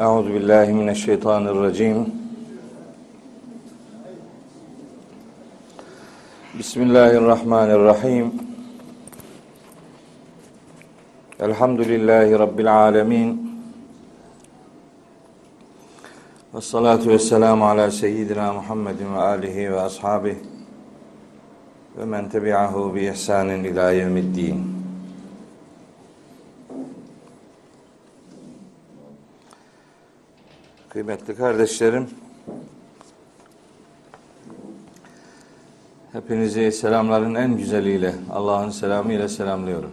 Euzu billahi mineşşeytanirracim. Bismillahirrahmanirrahim. Elhamdülillahi rabbil alamin. Ve salatu ve selamu ala seyyidina Muhammedin ve alihi ve ashabihi ve men tebi'ahu bi ihsanin ila yevmiddin. Kıymetli kardeşlerim, hepinizi selamların en güzeliyle, Allah'ın selamı ile selamlıyorum.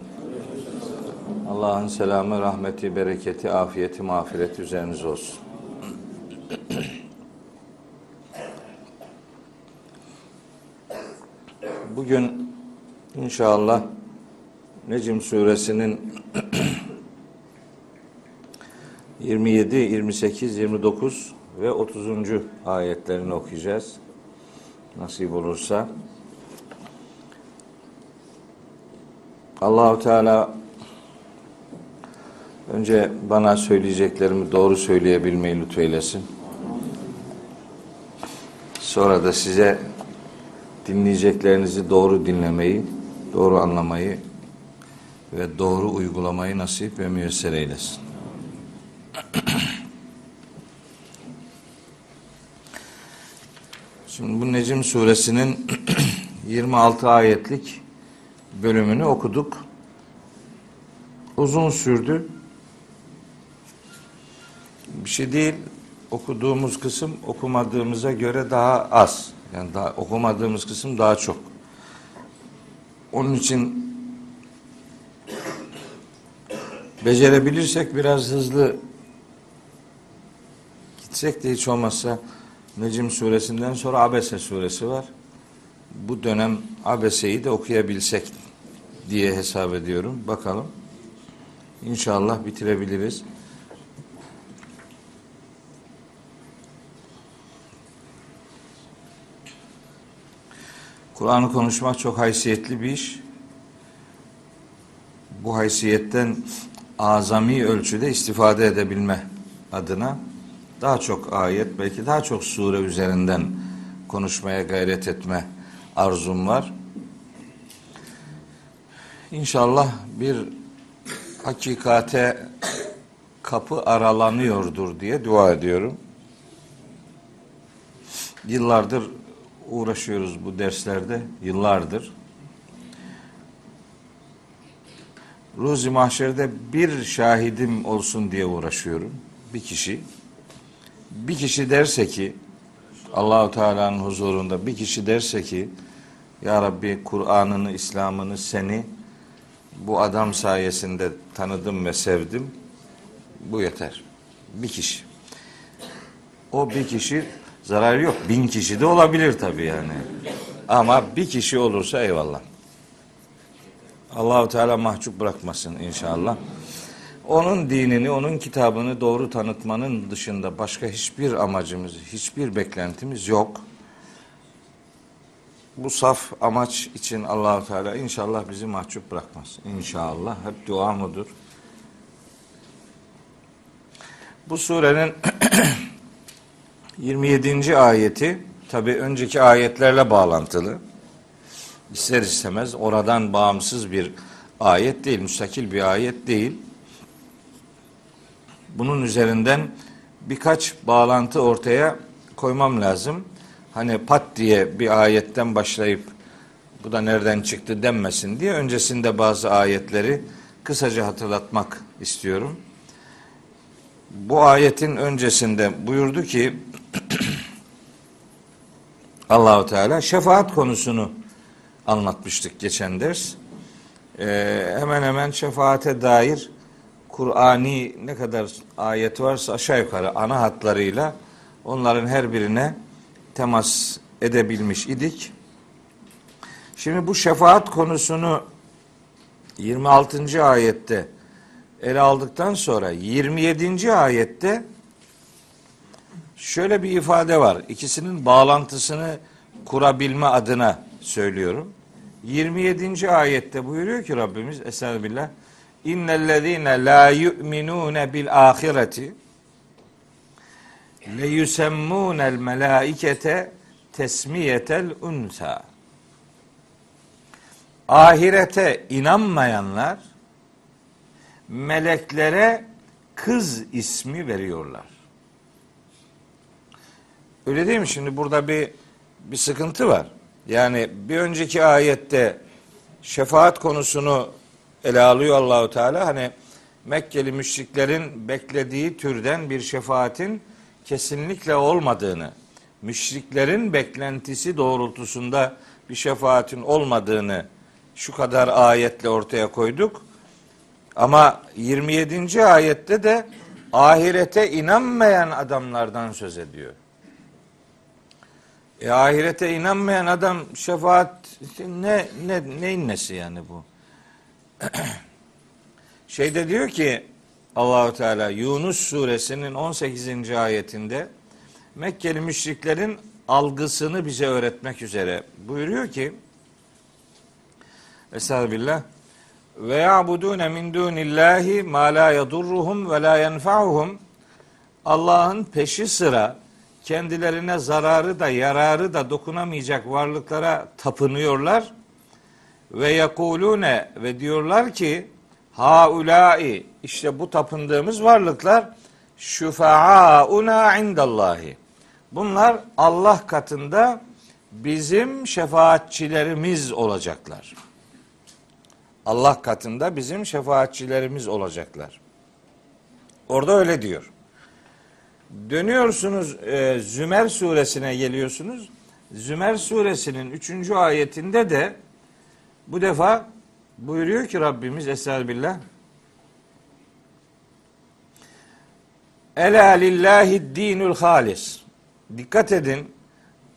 Allah'ın selamı, rahmeti, bereketi, afiyeti, mağfireti üzerinize olsun. Bugün inşallah Necim suresinin 27, 28, 29 ve 30. ayetlerini okuyacağız. Nasip olursa. Allahu Teala önce bana söyleyeceklerimi doğru söyleyebilmeyi lütfeylesin. Sonra da size dinleyeceklerinizi doğru dinlemeyi, doğru anlamayı ve doğru uygulamayı nasip ve müyesser eylesin. Şimdi bu Necim suresinin 26 ayetlik bölümünü okuduk. Uzun sürdü. Bir şey değil. Okuduğumuz kısım okumadığımıza göre daha az. Yani daha okumadığımız kısım daha çok. Onun için becerebilirsek biraz hızlı gitsek de hiç olmazsa Necim suresinden sonra Abese suresi var. Bu dönem Abese'yi de okuyabilsek diye hesap ediyorum. Bakalım. İnşallah bitirebiliriz. Kur'an'ı konuşmak çok haysiyetli bir iş. Bu haysiyetten azami ölçüde istifade edebilme adına daha çok ayet, belki daha çok sure üzerinden konuşmaya gayret etme arzum var. İnşallah bir hakikate kapı aralanıyordur diye dua ediyorum. Yıllardır uğraşıyoruz bu derslerde, yıllardır. Ruzi mahşerde bir şahidim olsun diye uğraşıyorum. Bir kişi bir kişi derse ki Allahu Teala'nın huzurunda bir kişi derse ki Ya Rabbi Kur'an'ını, İslam'ını seni bu adam sayesinde tanıdım ve sevdim. Bu yeter. Bir kişi. O bir kişi zararı yok. Bin kişi de olabilir tabii yani. Ama bir kişi olursa eyvallah. Allahu Teala mahcup bırakmasın inşallah onun dinini, onun kitabını doğru tanıtmanın dışında başka hiçbir amacımız, hiçbir beklentimiz yok. Bu saf amaç için Allahu Teala inşallah bizi mahcup bırakmaz. İnşallah hep dua mudur? Bu surenin 27. ayeti tabi önceki ayetlerle bağlantılı. İster istemez oradan bağımsız bir ayet değil, müstakil bir ayet değil bunun üzerinden birkaç bağlantı ortaya koymam lazım. Hani pat diye bir ayetten başlayıp bu da nereden çıktı denmesin diye öncesinde bazı ayetleri kısaca hatırlatmak istiyorum. Bu ayetin öncesinde buyurdu ki Allahu Teala şefaat konusunu anlatmıştık geçen ders. Ee, hemen hemen şefaate dair Kur'ani ne kadar ayet varsa aşağı yukarı ana hatlarıyla onların her birine temas edebilmiş idik. Şimdi bu şefaat konusunu 26. ayette ele aldıktan sonra 27. ayette şöyle bir ifade var. İkisinin bağlantısını kurabilme adına söylüyorum. 27. ayette buyuruyor ki Rabbimiz Estağfirullah İnnellezîne lâ yu'minûne bil âhireti le yusemmunel melaikete tesmiyetel unsa. Ahirete inanmayanlar meleklere kız ismi veriyorlar. Öyle değil mi? Şimdi burada bir bir sıkıntı var. Yani bir önceki ayette şefaat konusunu ele alıyor Allahu Teala. Hani Mekkeli müşriklerin beklediği türden bir şefaatin kesinlikle olmadığını, müşriklerin beklentisi doğrultusunda bir şefaatin olmadığını şu kadar ayetle ortaya koyduk. Ama 27. ayette de ahirete inanmayan adamlardan söz ediyor. E, ahirete inanmayan adam şefaat ne ne neyin nesi yani bu? Şeyde diyor ki Allahu Teala Yunus suresinin 18. ayetinde Mekkeli müşriklerin algısını bize öğretmek üzere. Buyuruyor ki Estağfirullah. Ve ya'budune min dunillahi ma la yadurruhum ve la yenfa'uhum. Allah'ın peşi sıra kendilerine zararı da yararı da dokunamayacak varlıklara tapınıyorlar ve yekulune ve diyorlar ki haulai işte bu tapındığımız varlıklar şufaauna indallahi. Bunlar Allah katında bizim şefaatçilerimiz olacaklar. Allah katında bizim şefaatçilerimiz olacaklar. Orada öyle diyor. Dönüyorsunuz e, Zümer suresine geliyorsunuz. Zümer suresinin üçüncü ayetinde de bu defa buyuruyor ki Rabbimiz Estağfirullah. Ela lillahi dinul halis. Dikkat edin.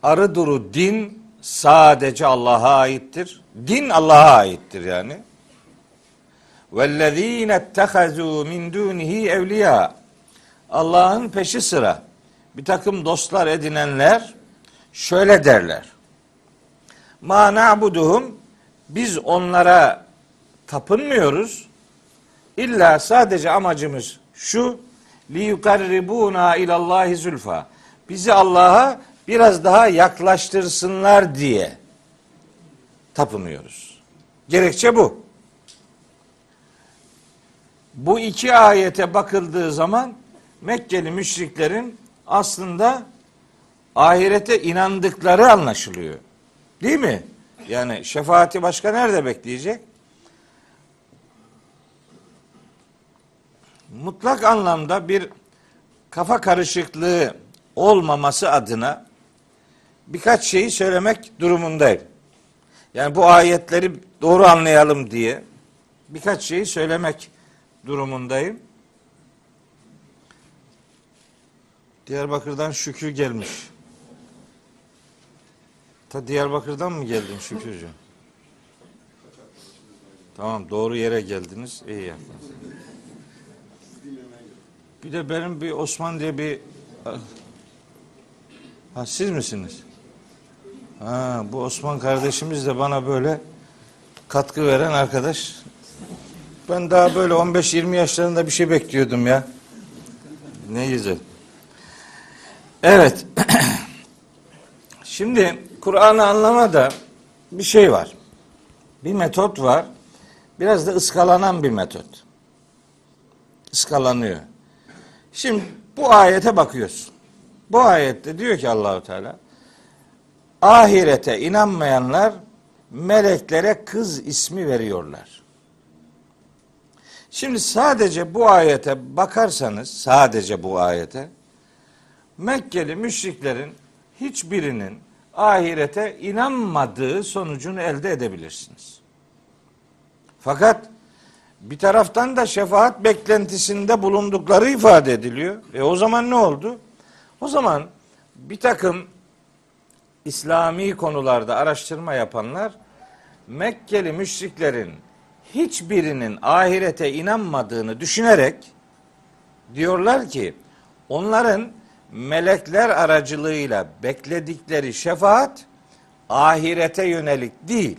Arı duru din sadece Allah'a aittir. Din Allah'a aittir yani. Vellezine ettehazu min dunihi evliya. Allah'ın peşi sıra bir takım dostlar edinenler şöyle derler. Ma na'buduhum biz onlara tapınmıyoruz. İlla sadece amacımız şu li yukarribuna ilallahi zülfa. Bizi Allah'a biraz daha yaklaştırsınlar diye tapınıyoruz. Gerekçe bu. Bu iki ayete bakıldığı zaman Mekkeli müşriklerin aslında ahirete inandıkları anlaşılıyor. Değil mi? Yani şefaati başka nerede bekleyecek? Mutlak anlamda bir kafa karışıklığı olmaması adına birkaç şeyi söylemek durumundayım. Yani bu ayetleri doğru anlayalım diye birkaç şeyi söylemek durumundayım. Diyarbakır'dan Şükrü gelmiş. Ta Diyarbakır'dan mı geldin Şükrücüğüm? Tamam doğru yere geldiniz. İyi yaptınız. Bir de benim bir Osman diye bir ha siz misiniz? Ha bu Osman kardeşimiz de bana böyle katkı veren arkadaş. Ben daha böyle 15-20 yaşlarında bir şey bekliyordum ya. Ne güzel. Evet. Şimdi Kur'an'ı anlamada bir şey var. Bir metot var. Biraz da ıskalanan bir metot. Iskalanıyor. Şimdi bu ayete bakıyorsun. Bu ayette diyor ki Allahu Teala ahirete inanmayanlar meleklere kız ismi veriyorlar. Şimdi sadece bu ayete bakarsanız sadece bu ayete Mekkeli müşriklerin hiçbirinin ahirete inanmadığı sonucunu elde edebilirsiniz. Fakat bir taraftan da şefaat beklentisinde bulundukları ifade ediliyor. E o zaman ne oldu? O zaman bir takım İslami konularda araştırma yapanlar Mekkeli müşriklerin hiçbirinin ahirete inanmadığını düşünerek diyorlar ki onların melekler aracılığıyla bekledikleri şefaat ahirete yönelik değil.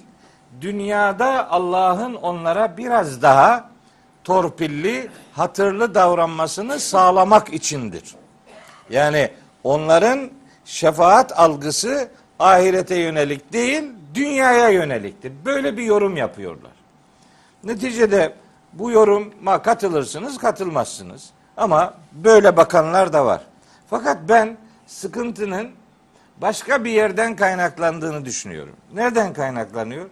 Dünyada Allah'ın onlara biraz daha torpilli, hatırlı davranmasını sağlamak içindir. Yani onların şefaat algısı ahirete yönelik değil, dünyaya yöneliktir. Böyle bir yorum yapıyorlar. Neticede bu yoruma katılırsınız, katılmazsınız. Ama böyle bakanlar da var. Fakat ben sıkıntının başka bir yerden kaynaklandığını düşünüyorum. Nereden kaynaklanıyor?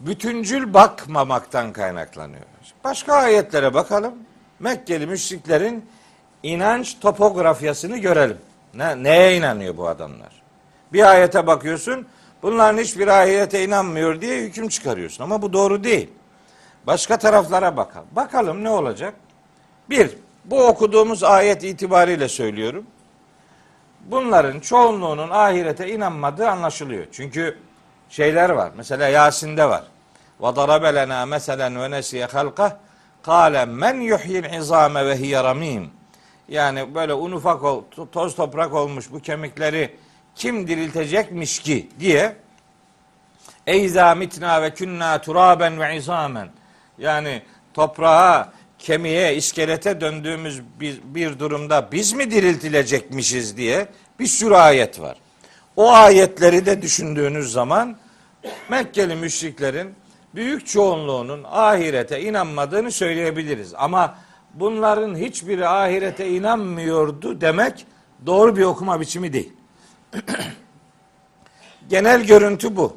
Bütüncül bakmamaktan kaynaklanıyor. Başka ayetlere bakalım. Mekkeli müşriklerin inanç topografyasını görelim. Ne, neye inanıyor bu adamlar? Bir ayete bakıyorsun, bunların hiçbir ahirete inanmıyor diye hüküm çıkarıyorsun. Ama bu doğru değil. Başka taraflara bakalım. Bakalım ne olacak? Bir, bu okuduğumuz ayet itibariyle söylüyorum. Bunların çoğunluğunun ahirete inanmadığı anlaşılıyor. Çünkü şeyler var. Mesela Yasin'de var. Ve darabe lena meselen ve nesiye halka kâle men yuhyil izame ve hiye. Yani böyle un ufak ol, toz toprak olmuş bu kemikleri kim diriltecekmiş ki diye Eyza mitna ve künna turaben ve izamen. Yani toprağa, kemiğe, iskelete döndüğümüz bir, bir durumda biz mi diriltilecekmişiz diye bir sürü ayet var. O ayetleri de düşündüğünüz zaman Mekkeli müşriklerin büyük çoğunluğunun ahirete inanmadığını söyleyebiliriz. Ama bunların hiçbiri ahirete inanmıyordu demek doğru bir okuma biçimi değil. Genel görüntü bu.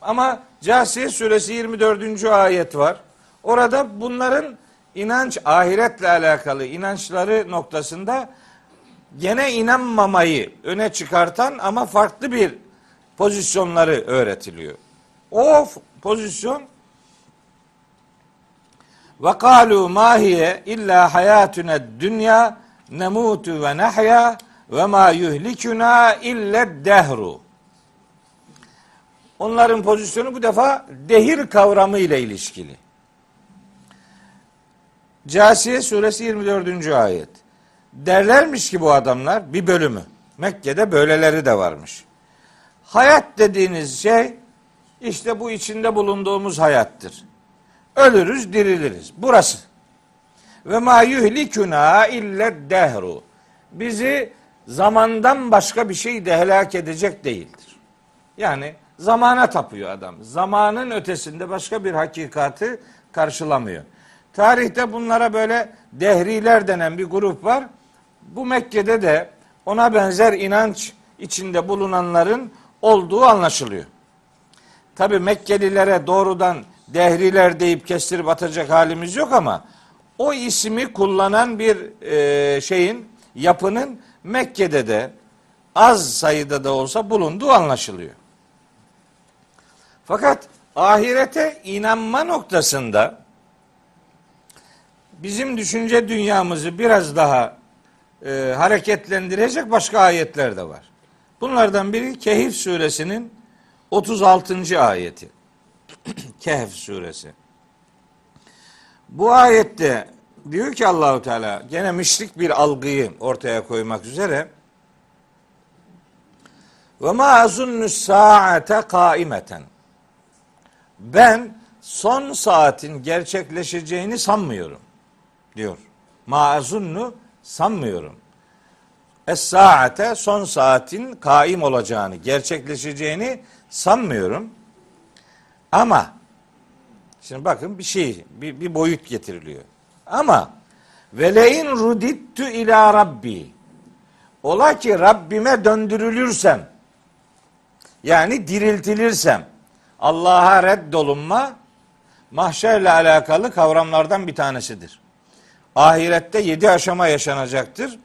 Ama Câsiye suresi 24. ayet var. Orada bunların inanç ahiretle alakalı inançları noktasında gene inanmamayı öne çıkartan ama farklı bir pozisyonları öğretiliyor. O pozisyon ve kalu mahiye illa hayatuna dünya nemutu ve nahya ve ma yuhlikuna illa dehru. Onların pozisyonu bu defa dehir kavramı ile ilişkili. Casiye suresi 24. ayet. Derlermiş ki bu adamlar bir bölümü. Mekke'de böyleleri de varmış. Hayat dediğiniz şey işte bu içinde bulunduğumuz hayattır. Ölürüz, diriliriz. Burası. Ve ma yuhlikuna illa dehru. Bizi zamandan başka bir şey de helak edecek değildir. Yani zamana tapıyor adam. Zamanın ötesinde başka bir hakikati karşılamıyor. Tarihte bunlara böyle dehriler denen bir grup var. Bu Mekke'de de ona benzer inanç içinde bulunanların olduğu anlaşılıyor. Tabi Mekkelilere doğrudan dehriler deyip kestirip atacak halimiz yok ama o ismi kullanan bir e, şeyin yapının Mekke'de de az sayıda da olsa bulunduğu anlaşılıyor. Fakat ahirete inanma noktasında bizim düşünce dünyamızı biraz daha e, hareketlendirecek başka ayetler de var. Bunlardan biri Kehif suresinin 36. ayeti. Kehf suresi. Bu ayette diyor ki Allahu Teala gene müşrik bir algıyı ortaya koymak üzere ve ma azunnu saate kaimeten. Ben son saatin gerçekleşeceğini sanmıyorum diyor. Ma azunnu sanmıyorum. Es saate son saatin kaim olacağını, gerçekleşeceğini sanmıyorum. Ama şimdi bakın bir şey, bir, bir boyut getiriliyor. Ama velein rudittu ila rabbi. Ola ki Rabbime döndürülürsem yani diriltilirsem Allah'a reddolunma mahşerle alakalı kavramlardan bir tanesidir. Ahirette yedi aşama yaşanacaktır.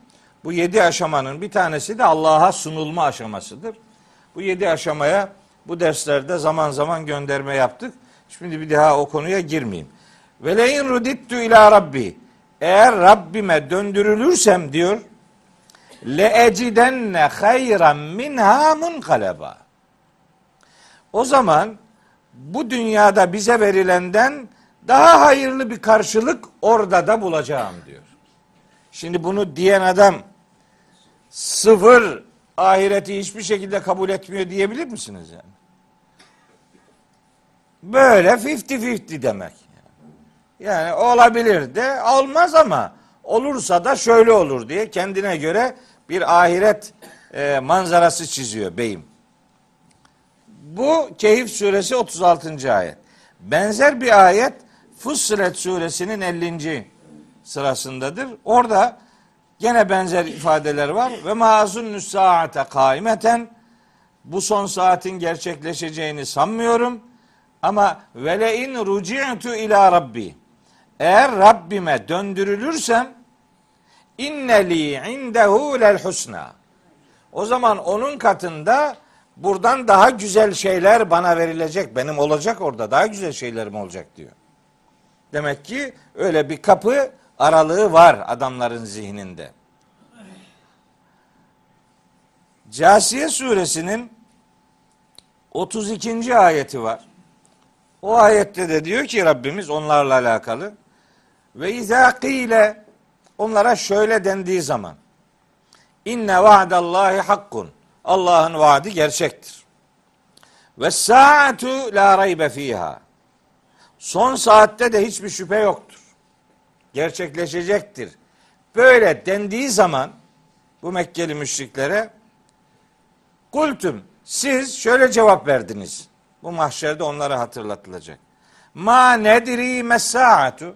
Bu yedi aşamanın bir tanesi de Allah'a sunulma aşamasıdır. Bu yedi aşamaya bu derslerde zaman zaman gönderme yaptık. Şimdi bir daha o konuya girmeyeyim. Ve leyin rudittu ila rabbi. Eğer Rabbime döndürülürsem diyor le ecidenne hayran minha munkaleba. O zaman bu dünyada bize verilenden daha hayırlı bir karşılık orada da bulacağım diyor. Şimdi bunu diyen adam sıfır ahireti hiçbir şekilde kabul etmiyor diyebilir misiniz yani? Böyle 50-50 demek. Yani olabilir de olmaz ama olursa da şöyle olur diye kendine göre bir ahiret e, manzarası çiziyor beyim. Bu Keyif suresi 36. ayet. Benzer bir ayet Fussilet suresinin 50. sırasındadır. Orada gene benzer ifadeler var. Ve mazun saate kaimeten bu son saatin gerçekleşeceğini sanmıyorum. Ama vele in ruci'tu ila rabbi. Eğer Rabbime döndürülürsem inneli indehu lel husna. O zaman onun katında buradan daha güzel şeyler bana verilecek. Benim olacak orada daha güzel şeylerim olacak diyor. Demek ki öyle bir kapı aralığı var adamların zihninde. Casiye suresinin 32. ayeti var. O ayette de diyor ki Rabbimiz onlarla alakalı ve izâ kîle onlara şöyle dendiği zaman inne vaadallahi hakkun Allah'ın vaadi gerçektir. Ve saatu la raybe fiha. Son saatte de hiçbir şüphe yoktur. Gerçekleşecektir. Böyle dendiği zaman bu Mekkeli müşriklere kultum siz şöyle cevap verdiniz. Bu mahşerde onlara hatırlatılacak. Ma nedri mesaatu.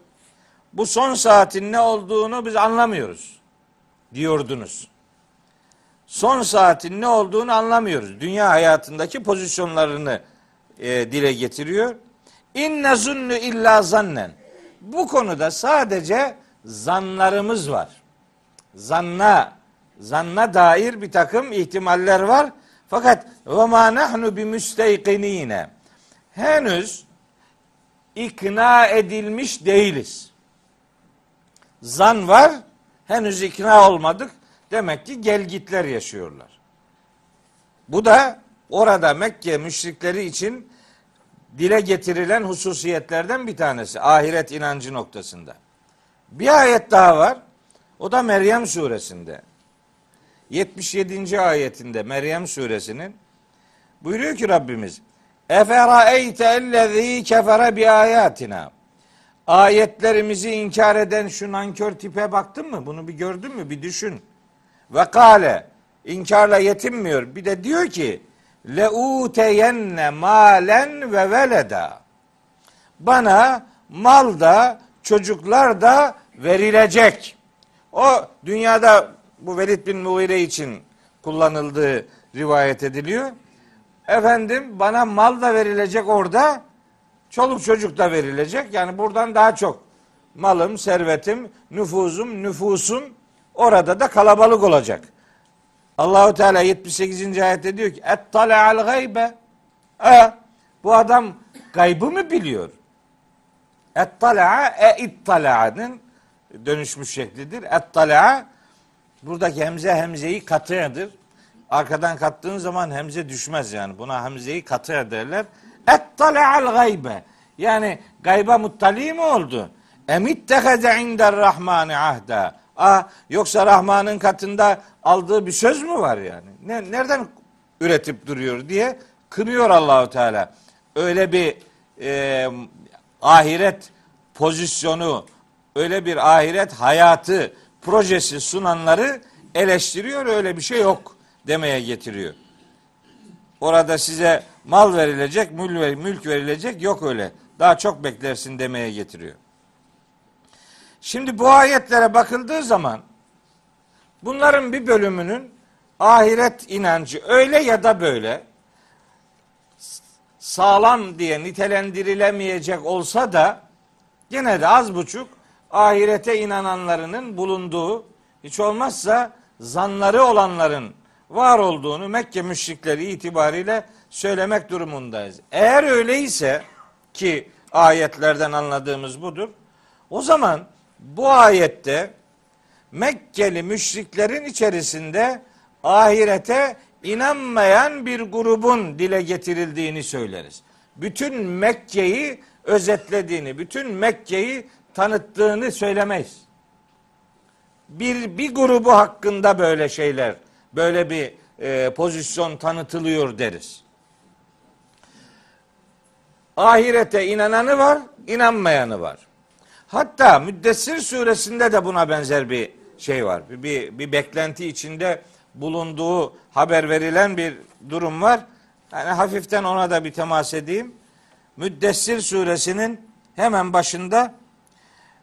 Bu son saatin ne olduğunu biz anlamıyoruz diyordunuz. Son saatin ne olduğunu anlamıyoruz. Dünya hayatındaki pozisyonlarını e, dile getiriyor. İnne zunnu illa zannen. Bu konuda sadece zanlarımız var. Zanna, zanna dair bir takım ihtimaller var. Fakat ve ma nahnu bi müsteyqinine. Henüz ikna edilmiş değiliz. Zan var, henüz ikna olmadık. Demek ki gelgitler yaşıyorlar. Bu da orada Mekke müşrikleri için dile getirilen hususiyetlerden bir tanesi. Ahiret inancı noktasında. Bir ayet daha var. O da Meryem suresinde. 77. ayetinde Meryem suresinin buyuruyor ki Rabbimiz Eferaeyte ellezî kefere bi ayatina Ayetlerimizi inkar eden şu nankör tipe baktın mı? Bunu bir gördün mü? Bir düşün. Ve kale inkarla yetinmiyor. Bir de diyor ki le uteyenne malen ve veleda. Bana mal da çocuklar da verilecek. O dünyada bu Velid bin Mughire için kullanıldığı rivayet ediliyor. Efendim bana mal da verilecek orada. Çoluk çocuk da verilecek. Yani buradan daha çok malım, servetim, nüfuzum, nüfusum orada da kalabalık olacak. Allahu Teala 78. ayette diyor ki al gaybe. E, bu adam gaybı mı biliyor? Ettala'a e ittala'nın dönüşmüş şeklidir. Ettala'a buradaki hemze hemzeyi katıyadır. Arkadan kattığın zaman hemze düşmez yani. Buna hemzeyi katıya derler. al gaybe. Yani gayba muttali mi oldu? Emitteheze inder rahmani ahda. Aa, yoksa Rahman'ın katında aldığı bir söz mü var yani? Ne, nereden üretip duruyor diye kınıyor Allahu Teala. Öyle bir e, ahiret pozisyonu, öyle bir ahiret hayatı projesi sunanları eleştiriyor. Öyle bir şey yok demeye getiriyor. Orada size mal verilecek, mülk verilecek yok öyle. Daha çok beklersin demeye getiriyor. Şimdi bu ayetlere bakıldığı zaman bunların bir bölümünün ahiret inancı öyle ya da böyle sağlam diye nitelendirilemeyecek olsa da gene de az buçuk ahirete inananlarının bulunduğu hiç olmazsa zanları olanların var olduğunu Mekke müşrikleri itibariyle söylemek durumundayız. Eğer öyleyse ki ayetlerden anladığımız budur. O zaman bu ayette Mekkeli müşriklerin içerisinde ahirete inanmayan bir grubun dile getirildiğini söyleriz. Bütün Mekke'yi özetlediğini, bütün Mekke'yi tanıttığını söylemeyiz. Bir, bir grubu hakkında böyle şeyler, böyle bir e, pozisyon tanıtılıyor deriz. Ahirete inananı var, inanmayanı var. Hatta Müddessir suresinde de buna benzer bir şey var. Bir, bir, bir beklenti içinde bulunduğu haber verilen bir durum var. Yani hafiften ona da bir temas edeyim. Müddessir suresinin hemen başında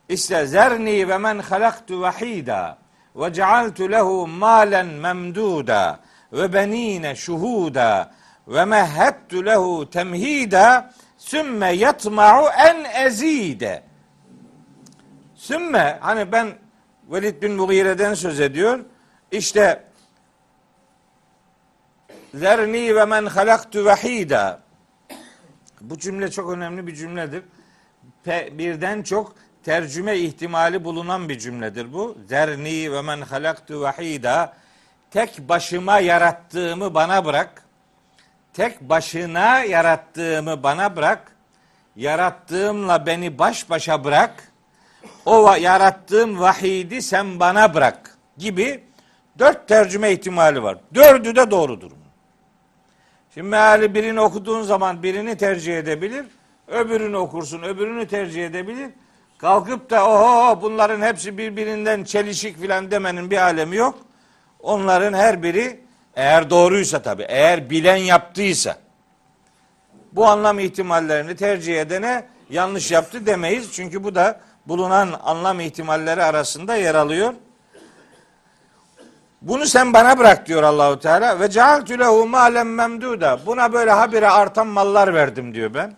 işte zerni ve men halaktu vahida ve cealtu lehu malen memduda ve benine şuhuda ve mehhettu lehu temhida sümme yatma'u en ezide. Sümme hani ben Velid bin Mughire'den söz ediyor. İşte zerni ve men halaktu vahida. Bu cümle çok önemli bir cümledir. birden çok tercüme ihtimali bulunan bir cümledir bu. Zerni ve men halaktu vahida. Tek başıma yarattığımı bana bırak. Tek başına yarattığımı bana bırak. Yarattığımla beni baş başa bırak. O yarattığım vahidi sen bana bırak gibi dört tercüme ihtimali var. Dördü de doğrudur. Şimdi meali birini okuduğun zaman birini tercih edebilir. Öbürünü okursun, öbürünü tercih edebilir. Kalkıp da oho bunların hepsi birbirinden çelişik filan demenin bir alemi yok. Onların her biri eğer doğruysa tabi, eğer bilen yaptıysa bu anlam ihtimallerini tercih edene yanlış yaptı demeyiz. Çünkü bu da bulunan anlam ihtimalleri arasında yer alıyor. Bunu sen bana bırak diyor Allahu Teala ve cealtu lehu malen memduda. Buna böyle habire artan mallar verdim diyor ben.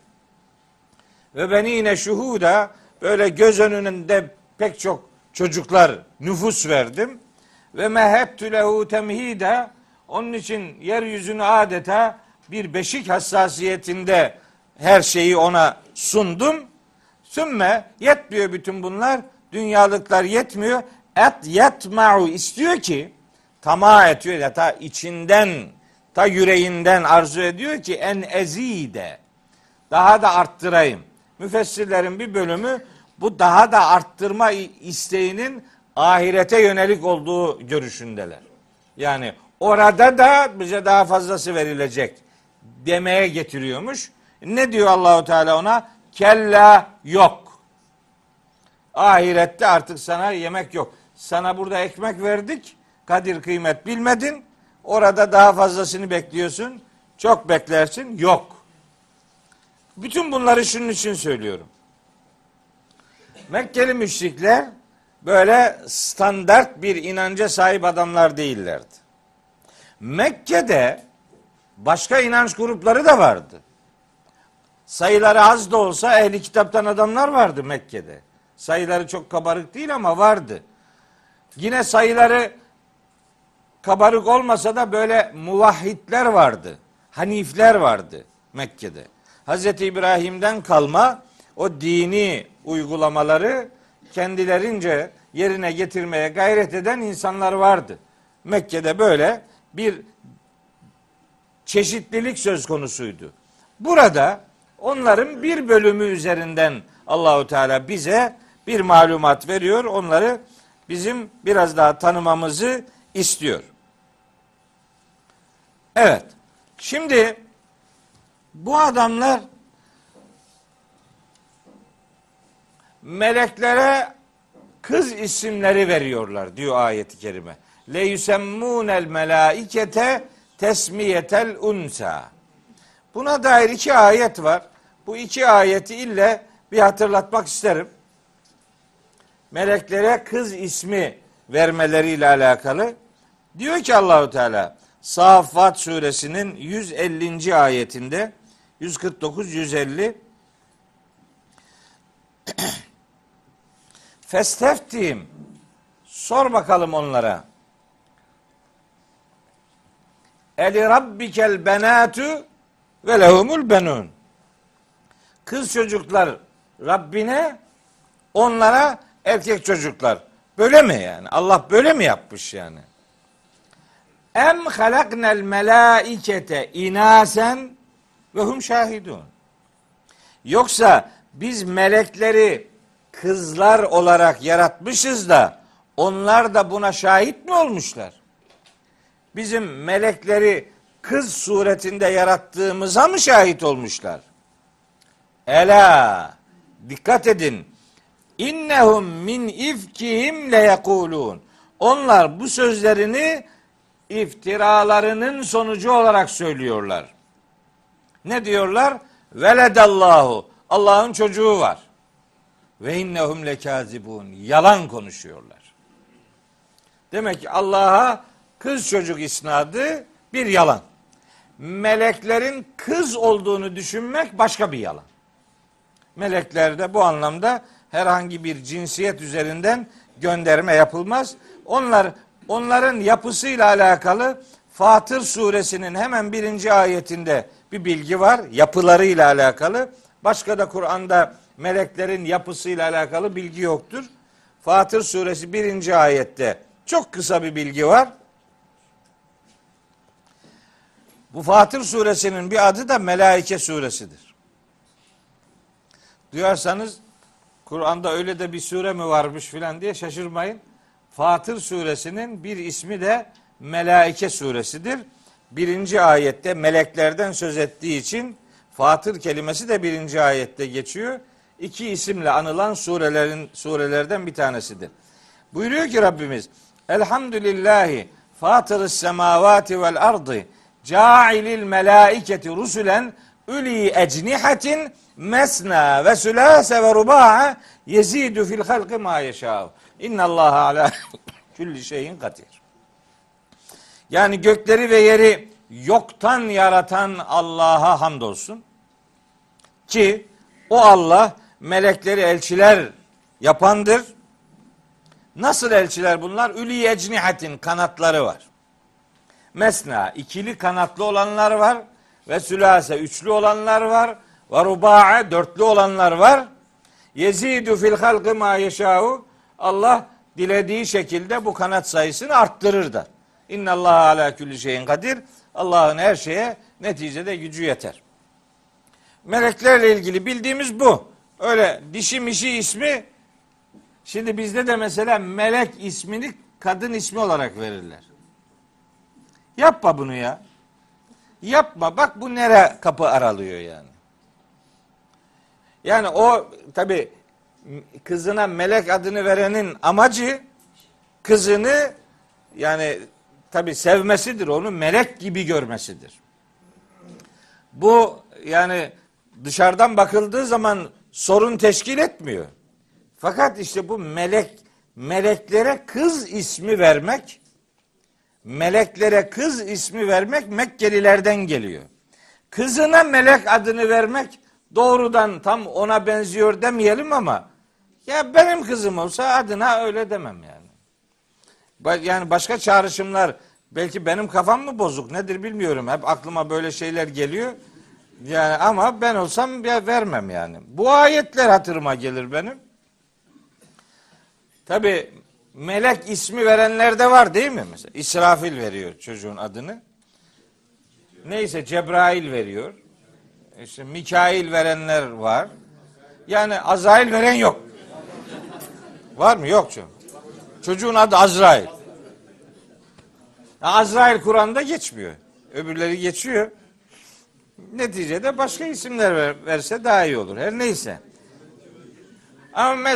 Ve beni yine şuhuda böyle göz önünde pek çok çocuklar nüfus verdim. Ve mehettü lehu temhida onun için yeryüzünü adeta bir beşik hassasiyetinde her şeyi ona sundum. Sümme yetmiyor bütün bunlar. Dünyalıklar yetmiyor. Et yetma'u istiyor ki tamah ediyor ya ta içinden ta yüreğinden arzu ediyor ki en ezide daha da arttırayım. Müfessirlerin bir bölümü bu daha da arttırma isteğinin ahirete yönelik olduğu görüşündeler. Yani orada da bize daha fazlası verilecek demeye getiriyormuş. Ne diyor Allahu Teala ona? Kella yok. Ahirette artık sana yemek yok. Sana burada ekmek verdik. Kadir kıymet bilmedin. Orada daha fazlasını bekliyorsun. Çok beklersin. Yok. Bütün bunları şunun için söylüyorum. Mekkeli müşrikler böyle standart bir inanca sahip adamlar değillerdi. Mekke'de başka inanç grupları da vardı. Sayıları az da olsa ehli kitaptan adamlar vardı Mekke'de. Sayıları çok kabarık değil ama vardı. Yine sayıları kabarık olmasa da böyle muvahhidler vardı. Hanifler vardı Mekke'de. Hazreti İbrahim'den kalma o dini uygulamaları kendilerince yerine getirmeye gayret eden insanlar vardı. Mekke'de böyle bir çeşitlilik söz konusuydu. Burada onların bir bölümü üzerinden Allahu Teala bize bir malumat veriyor. Onları bizim biraz daha tanımamızı istiyor. Evet. Şimdi bu adamlar meleklere kız isimleri veriyorlar diyor ayeti kerime. Le yusemmunel melaikete tesmiyetel unsa. Buna dair iki ayet var. Bu iki ayeti ille bir hatırlatmak isterim. Meleklere kız ismi vermeleriyle alakalı. Diyor ki Allahu Teala Saffat suresinin 150. ayetinde 149 150 Festeftim sor bakalım onlara. Eli rabbikel benatu ve lehumul benun. Kız çocuklar Rabbine onlara erkek çocuklar. Böyle mi yani? Allah böyle mi yapmış yani? Em halaknel melaikete inasen ve hum şahidun. Yoksa biz melekleri kızlar olarak yaratmışız da onlar da buna şahit mi olmuşlar? Bizim melekleri kız suretinde yarattığımıza mı şahit olmuşlar? Ela dikkat edin. İnnehum min ifkihim le yekulun. Onlar bu sözlerini iftiralarının sonucu olarak söylüyorlar. Ne diyorlar? Veledallahu. Allah'ın çocuğu var. Ve innehum lekazibun. Yalan konuşuyorlar. Demek ki Allah'a kız çocuk isnadı bir yalan. Meleklerin kız olduğunu düşünmek başka bir yalan. Meleklerde bu anlamda herhangi bir cinsiyet üzerinden gönderme yapılmaz. Onlar onların yapısıyla alakalı Fatır suresinin hemen birinci ayetinde bir bilgi var. Yapılarıyla alakalı. Başka da Kur'an'da meleklerin yapısıyla alakalı bilgi yoktur. Fatır suresi birinci ayette çok kısa bir bilgi var. Bu Fatır suresinin bir adı da Melaike suresidir. Duyarsanız Kur'an'da öyle de bir sure mi varmış filan diye şaşırmayın. Fatır suresinin bir ismi de Melaike suresidir. Birinci ayette meleklerden söz ettiği için Fatır kelimesi de birinci ayette geçiyor. İki isimle anılan surelerin surelerden bir tanesidir. Buyuruyor ki Rabbimiz Elhamdülillahi fatırı semavati vel ardı cailil melaiketi rusulen uli ecnihatin mesna ve sülase ve ruba'a yezidu fil halqi ma yeşâ. İnna Allah ala külli şeyin kadir. Yani gökleri ve yeri yoktan yaratan Allah'a hamdolsun. Ki o Allah melekleri elçiler yapandır. Nasıl elçiler bunlar? Üli ecnihatin kanatları var. Mesna ikili kanatlı olanlar var ve sülase üçlü olanlar var ve ruba'a dörtlü olanlar var. Yezidu fil halkı ma yeşâhu Allah dilediği şekilde bu kanat sayısını arttırır da. İnna Allah ala külli şeyin kadir. Allah'ın her şeye neticede gücü yeter. Meleklerle ilgili bildiğimiz bu. Öyle dişi mişi ismi şimdi bizde de mesela melek ismini kadın ismi olarak verirler. Yapma bunu ya. Yapma. Bak bu nere kapı aralıyor yani. Yani o tabi kızına melek adını verenin amacı kızını yani tabi sevmesidir onu melek gibi görmesidir. Bu yani dışarıdan bakıldığı zaman sorun teşkil etmiyor. Fakat işte bu melek meleklere kız ismi vermek meleklere kız ismi vermek Mekkelilerden geliyor. Kızına melek adını vermek doğrudan tam ona benziyor demeyelim ama ya benim kızım olsa adına öyle demem yani. Yani başka çağrışımlar belki benim kafam mı bozuk nedir bilmiyorum. Hep aklıma böyle şeyler geliyor. Yani ama ben olsam ya vermem yani. Bu ayetler hatırıma gelir benim. Tabi melek ismi verenler de var değil mi? Mesela İsrafil veriyor çocuğun adını. Neyse Cebrail veriyor. İşte Mikail verenler var. Yani Azrail veren yok. Var mı? Yok canım. Çocuğun adı Azrail. Azrail Kur'an'da geçmiyor. Öbürleri geçiyor. Neticede başka isimler ver, verse daha iyi olur. Her neyse. Ama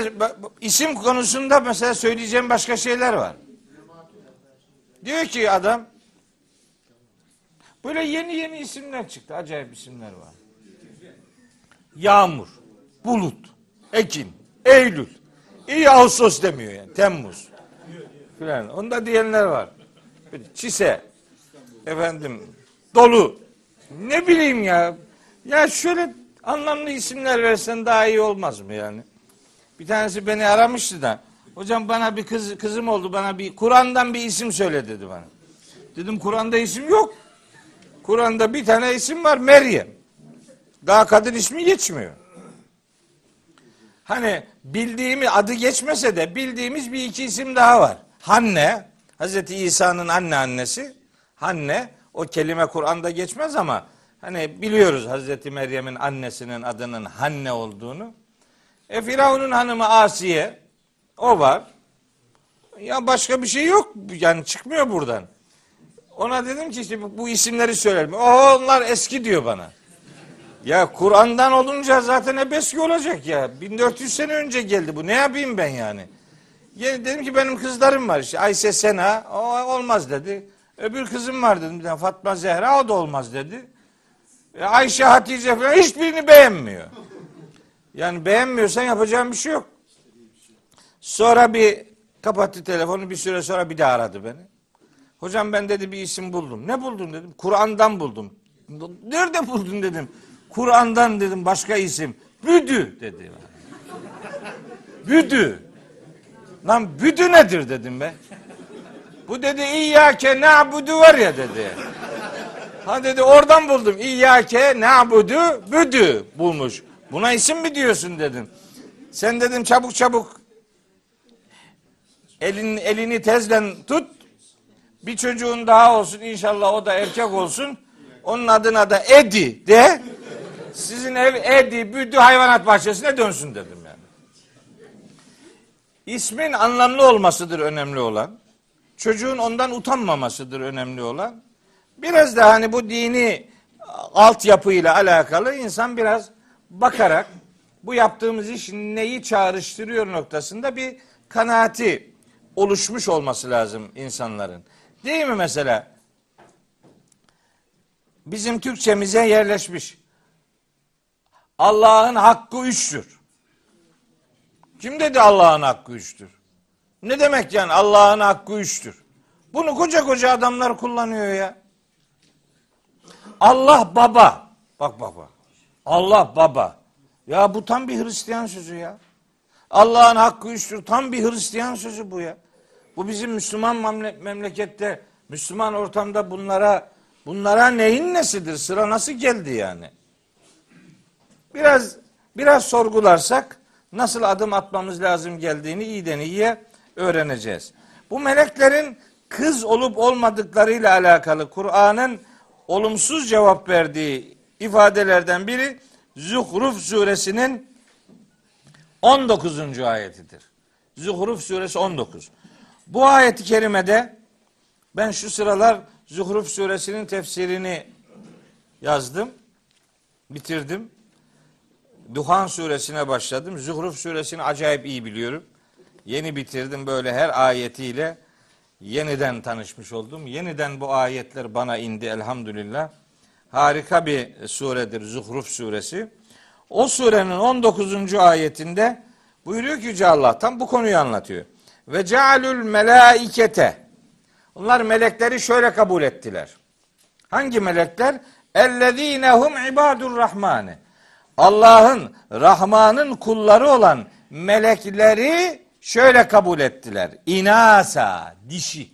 isim konusunda mesela söyleyeceğim başka şeyler var. Diyor ki adam böyle yeni yeni isimler çıktı. Acayip isimler var. Yağmur, bulut, Ekim, Eylül. İyi Ağustos demiyor yani. Temmuz. Filan. Onda diyenler var. Çise. Efendim. Dolu. Ne bileyim ya. Ya şöyle anlamlı isimler versen daha iyi olmaz mı yani? Bir tanesi beni aramıştı da. Hocam bana bir kız kızım oldu bana bir Kur'an'dan bir isim söyle dedi bana. Dedim Kur'an'da isim yok. Kur'an'da bir tane isim var Meryem. Daha kadın ismi geçmiyor. Hani bildiğimi adı geçmese de bildiğimiz bir iki isim daha var. Hanne, Hazreti İsa'nın anne annesi. Hanne, o kelime Kur'an'da geçmez ama hani biliyoruz Hazreti Meryem'in annesinin adının Hanne olduğunu. E Firavun'un hanımı Asiye o var. Ya başka bir şey yok. Yani çıkmıyor buradan. Ona dedim ki işte bu, isimleri söylerim. O onlar eski diyor bana. Ya Kur'an'dan olunca zaten hep eski olacak ya. 1400 sene önce geldi bu. Ne yapayım ben yani? Yani dedim ki benim kızlarım var işte. Ayşe Sena o olmaz dedi. Öbür kızım var dedim. Bir Fatma Zehra o da olmaz dedi. E, Ayşe Hatice falan hiçbirini beğenmiyor. Yani beğenmiyorsan yapacağım bir şey yok. Sonra bir kapattı telefonu bir süre sonra bir daha aradı beni. Hocam ben dedi bir isim buldum. Ne buldun dedim. Kur'an'dan buldum. Nerede buldun dedim. Kur'an'dan dedim başka isim. Büdü dedi. Büdü. Lan büdü nedir dedim be. Bu dedi İyyâke na'budu var ya dedi. Ha dedi oradan buldum. İyyâke na'budu büdü bulmuş. Buna isim mi diyorsun dedim. Sen dedim çabuk çabuk elin, elini tezlen tut. Bir çocuğun daha olsun inşallah o da erkek olsun. Onun adına da Edi de sizin ev Edi Büdü hayvanat bahçesine dönsün dedim yani. İsmin anlamlı olmasıdır önemli olan. Çocuğun ondan utanmamasıdır önemli olan. Biraz da hani bu dini altyapıyla alakalı insan biraz bakarak bu yaptığımız iş neyi çağrıştırıyor noktasında bir kanaati oluşmuş olması lazım insanların. Değil mi mesela? Bizim Türkçemize yerleşmiş. Allah'ın hakkı üçtür. Kim dedi Allah'ın hakkı üçtür? Ne demek yani Allah'ın hakkı üçtür? Bunu koca koca adamlar kullanıyor ya. Allah baba. Bak baba. Allah baba. Ya bu tam bir Hristiyan sözü ya. Allah'ın hakkı üçtür. Tam bir Hristiyan sözü bu ya. Bu bizim Müslüman memlekette, Müslüman ortamda bunlara bunlara neyin nesidir? Sıra nasıl geldi yani? Biraz biraz sorgularsak nasıl adım atmamız lazım geldiğini iyiden iyiye öğreneceğiz. Bu meleklerin kız olup olmadıklarıyla alakalı Kur'an'ın olumsuz cevap verdiği ifadelerden biri Zuhruf suresinin 19. ayetidir. Zuhruf suresi 19. Bu ayeti kerimede ben şu sıralar Zuhruf suresinin tefsirini yazdım. Bitirdim. Duhan suresine başladım. Zuhruf suresini acayip iyi biliyorum. Yeni bitirdim böyle her ayetiyle yeniden tanışmış oldum. Yeniden bu ayetler bana indi elhamdülillah. Harika bir suredir Zuhruf suresi. O surenin 19. ayetinde buyuruyor ki Yüce Allah tam bu konuyu anlatıyor. Ve cealül melaikete. Onlar melekleri şöyle kabul ettiler. Hangi melekler? Ellezinehum ibadur rahmani. Allah'ın, Rahman'ın kulları olan melekleri şöyle kabul ettiler. İnasa, dişi.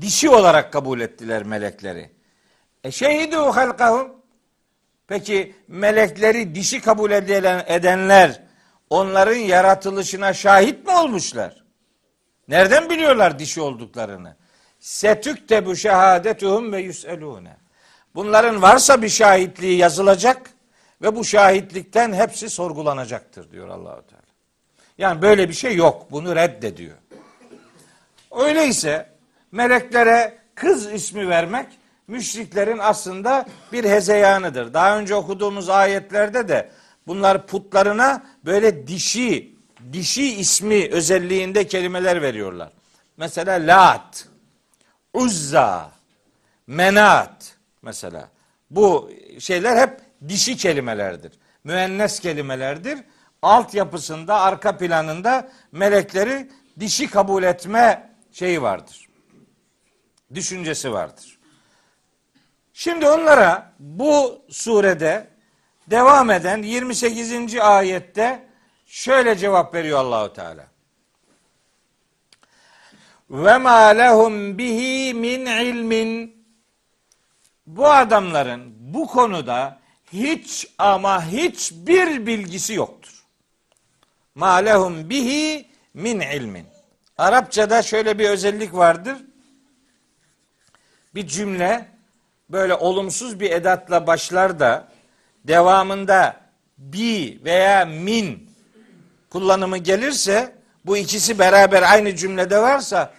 Dişi olarak kabul ettiler melekleri. E şehidu halkahum. Peki melekleri dişi kabul edilen, edenler onların yaratılışına şahit mi olmuşlar? Nereden biliyorlar dişi olduklarını? Setüktebu şehadetuhum ve yüselune. Bunların varsa bir şahitliği yazılacak ve bu şahitlikten hepsi sorgulanacaktır diyor Allahu Teala. Yani böyle bir şey yok. Bunu reddediyor. Öyleyse meleklere kız ismi vermek müşriklerin aslında bir hezeyanıdır. Daha önce okuduğumuz ayetlerde de bunlar putlarına böyle dişi dişi ismi özelliğinde kelimeler veriyorlar. Mesela Lat, Uzza, Menat mesela. Bu şeyler hep dişi kelimelerdir. Müennes kelimelerdir. Altyapısında, arka planında melekleri dişi kabul etme şeyi vardır. Düşüncesi vardır. Şimdi onlara bu surede devam eden 28. ayette şöyle cevap veriyor Allahu Teala. Ve ma lehum bihi min ilmin bu adamların bu konuda hiç ama hiçbir bilgisi yoktur. Ma lehum bihi min ilmin. Arapçada şöyle bir özellik vardır. Bir cümle böyle olumsuz bir edatla başlar da devamında bi veya min kullanımı gelirse bu ikisi beraber aynı cümlede varsa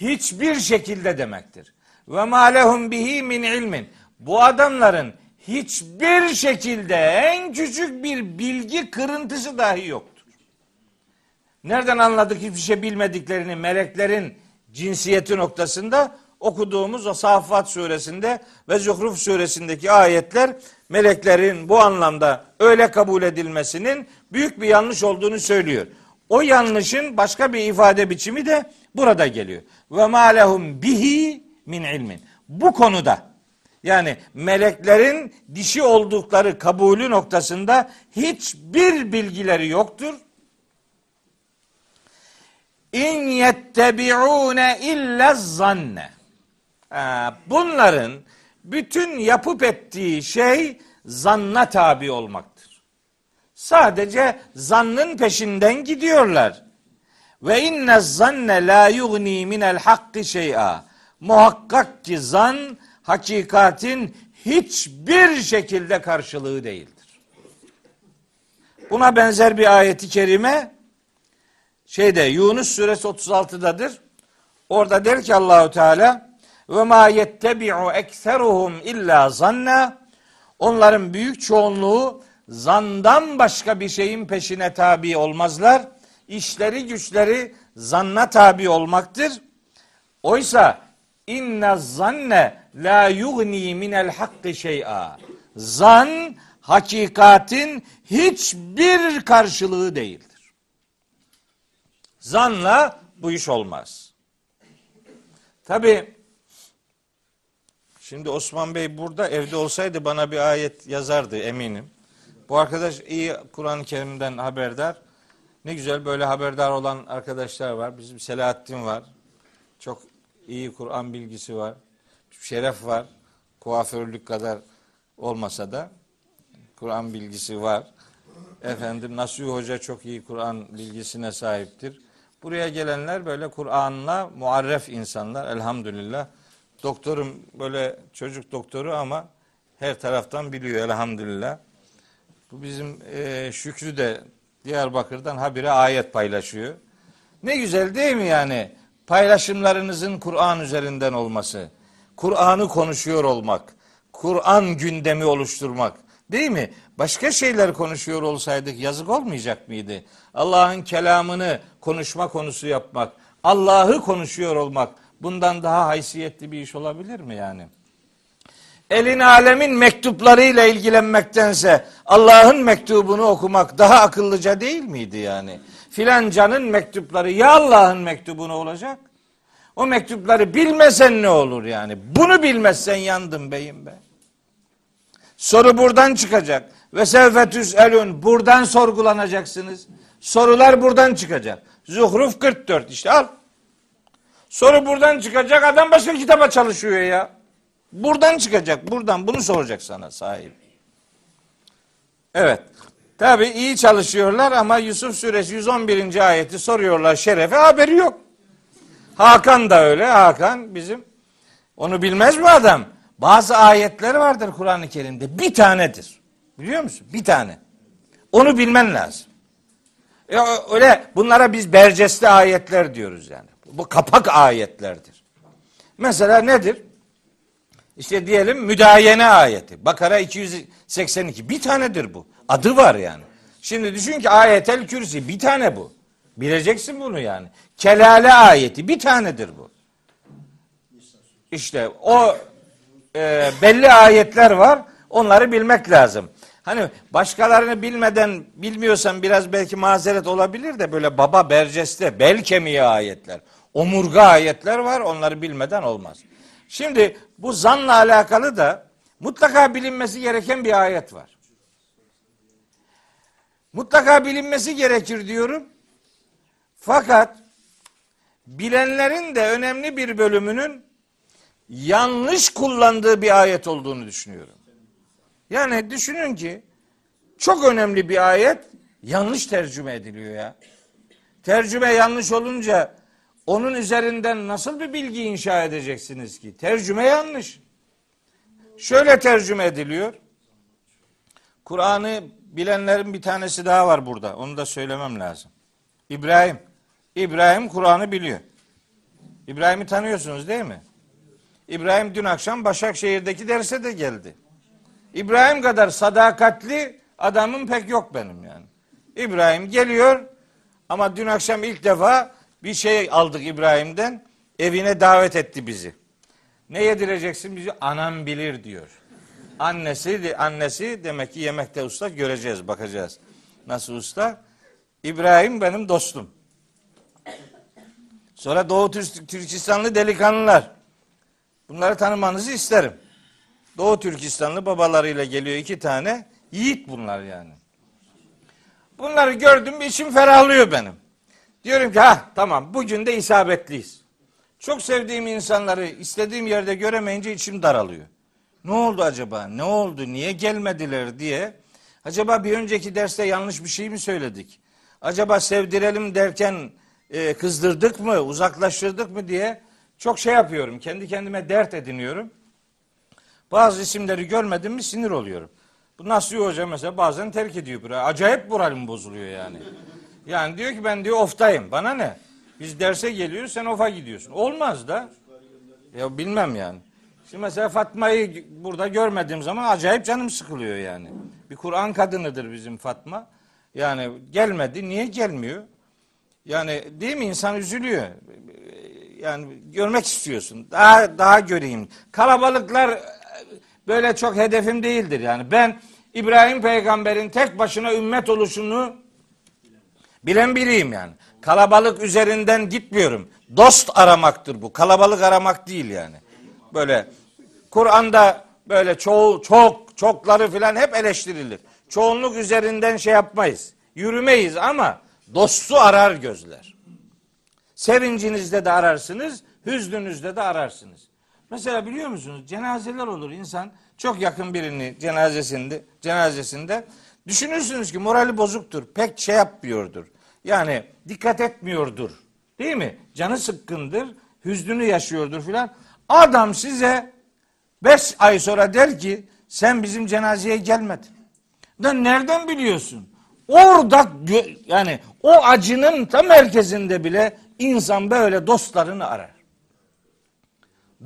hiçbir şekilde demektir. Ve ma lehum bihi min ilmin. Bu adamların hiçbir şekilde en küçük bir bilgi kırıntısı dahi yoktur. Nereden anladık hiçbir şey bilmediklerini meleklerin cinsiyeti noktasında okuduğumuz o Saffat suresinde ve Zuhruf suresindeki ayetler meleklerin bu anlamda öyle kabul edilmesinin büyük bir yanlış olduğunu söylüyor. O yanlışın başka bir ifade biçimi de burada geliyor. Ve ma lehum bihi min ilmin. Bu konuda yani meleklerin dişi oldukları kabulü noktasında hiçbir bilgileri yoktur. İn yettebi'une illa zanne. Bunların bütün yapıp ettiği şey zanna tabi olmaktır. Sadece zannın peşinden gidiyorlar. Ve inne zanne la yugni minel hakki şey'a. Muhakkak ki zan hakikatin hiçbir şekilde karşılığı değildir. Buna benzer bir ayeti kerime şeyde Yunus suresi 36'dadır. Orada der ki Allahu Teala ve ma yettebi'u ekseruhum illa zanna onların büyük çoğunluğu zandan başka bir şeyin peşine tabi olmazlar. İşleri güçleri zanna tabi olmaktır. Oysa inna zanne la yugni minel hakkı şey'a. Zan hakikatin hiçbir karşılığı değildir. Zanla bu iş olmaz. Tabi şimdi Osman Bey burada evde olsaydı bana bir ayet yazardı eminim. Bu arkadaş iyi Kur'an-ı Kerim'den haberdar. Ne güzel böyle haberdar olan arkadaşlar var. Bizim Selahattin var. Çok iyi Kur'an bilgisi var. Şeref var. Kuaförlük kadar olmasa da Kur'an bilgisi var. Efendim Nasuh Hoca çok iyi Kur'an bilgisine sahiptir. Buraya gelenler böyle Kur'an'la muarref insanlar elhamdülillah. Doktorum böyle çocuk doktoru ama her taraftan biliyor elhamdülillah. Bu bizim e, Şükrü de Diyarbakır'dan habire ayet paylaşıyor. Ne güzel değil mi yani? Paylaşımlarınızın Kur'an üzerinden olması. Kur'an'ı konuşuyor olmak. Kur'an gündemi oluşturmak. Değil mi? Başka şeyler konuşuyor olsaydık yazık olmayacak mıydı? Allah'ın kelamını konuşma konusu yapmak, Allah'ı konuşuyor olmak bundan daha haysiyetli bir iş olabilir mi yani? Elin alemin mektuplarıyla ilgilenmektense Allah'ın mektubunu okumak daha akıllıca değil miydi yani? Filancanın mektupları ya Allah'ın mektubu ne olacak? O mektupları bilmesen ne olur yani? Bunu bilmezsen yandım beyim be. Soru buradan çıkacak. Ve sevfetüs elun buradan sorgulanacaksınız. Sorular buradan çıkacak. Zuhruf 44 işte al. Soru buradan çıkacak. Adam başka kitaba çalışıyor ya. Buradan çıkacak. Buradan bunu soracak sana sahip. Evet. Tabi iyi çalışıyorlar ama Yusuf suresi 111. ayeti soruyorlar şerefe haberi yok. Hakan da öyle. Hakan bizim. Onu bilmez mi adam? Bazı ayetler vardır Kur'an-ı Kerim'de. Bir tanedir. Biliyor musun? Bir tane. Onu bilmen lazım. E, öyle bunlara biz bercesli ayetler diyoruz yani. Bu kapak ayetlerdir. Mesela nedir? İşte diyelim müdayene ayeti. Bakara 282. Bir tanedir bu. Adı var yani. Şimdi düşün ki ayetel kürsi bir tane bu. Bileceksin bunu yani. Kelale ayeti bir tanedir bu. İşte o e, belli ayetler var. Onları bilmek lazım. Hani başkalarını bilmeden bilmiyorsan biraz belki mazeret olabilir de böyle baba berceste bel kemiği ayetler, omurga ayetler var. Onları bilmeden olmaz. Şimdi bu zanla alakalı da mutlaka bilinmesi gereken bir ayet var. Mutlaka bilinmesi gerekir diyorum. Fakat bilenlerin de önemli bir bölümünün yanlış kullandığı bir ayet olduğunu düşünüyorum. Yani düşünün ki çok önemli bir ayet yanlış tercüme ediliyor ya. Tercüme yanlış olunca onun üzerinden nasıl bir bilgi inşa edeceksiniz ki? Tercüme yanlış. Şöyle tercüme ediliyor. Kur'an'ı bilenlerin bir tanesi daha var burada. Onu da söylemem lazım. İbrahim. İbrahim Kur'an'ı biliyor. İbrahim'i tanıyorsunuz değil mi? İbrahim dün akşam Başakşehir'deki derse de geldi. İbrahim kadar sadakatli adamım pek yok benim yani. İbrahim geliyor ama dün akşam ilk defa bir şey aldık İbrahim'den. Evine davet etti bizi. Ne yedireceksin bizi? Anam bilir diyor. Annesi annesi demek ki yemekte usta göreceğiz, bakacağız. Nasıl usta? İbrahim benim dostum. Sonra Doğu Türkistanlı delikanlılar. Bunları tanımanızı isterim. Doğu Türkistanlı babalarıyla geliyor iki tane. Yiğit bunlar yani. Bunları gördüm içim ferahlıyor benim. Diyorum ki ha tamam bugün de isabetliyiz. Çok sevdiğim insanları istediğim yerde göremeyince içim daralıyor. Ne oldu acaba? Ne oldu? Niye gelmediler diye. Acaba bir önceki derste yanlış bir şey mi söyledik? Acaba sevdirelim derken e, kızdırdık mı, uzaklaştırdık mı diye çok şey yapıyorum. Kendi kendime dert ediniyorum. Bazı isimleri görmedim mi sinir oluyorum. Bu Nasri Hoca mesela bazen terk ediyor burayı. Acayip moralim bozuluyor yani. Yani diyor ki ben diyor oftayım. Bana ne? Biz derse geliyoruz sen ofa gidiyorsun. Olmaz da. Ya bilmem yani. Şimdi mesela Fatma'yı burada görmediğim zaman acayip canım sıkılıyor yani. Bir Kur'an kadınıdır bizim Fatma. Yani gelmedi. Niye gelmiyor? Yani değil mi insan üzülüyor. Yani görmek istiyorsun. Daha daha göreyim. Kalabalıklar böyle çok hedefim değildir yani. Ben İbrahim peygamberin tek başına ümmet oluşunu bilen biriyim yani. Kalabalık üzerinden gitmiyorum. Dost aramaktır bu. Kalabalık aramak değil yani. Böyle Kur'an'da böyle çoğu çok çokları filan hep eleştirilir. Çoğunluk üzerinden şey yapmayız. Yürümeyiz ama dostu arar gözler. Sevincinizde de ararsınız, hüznünüzde de ararsınız. Mesela biliyor musunuz cenazeler olur insan çok yakın birini cenazesinde cenazesinde düşünürsünüz ki morali bozuktur. Pek şey yapmıyordur. Yani dikkat etmiyordur. Değil mi? Canı sıkkındır, hüznünü yaşıyordur filan. Adam size beş ay sonra der ki sen bizim cenazeye gelmedin. Da nereden biliyorsun? Orada yani o acının tam merkezinde bile insan böyle dostlarını arar.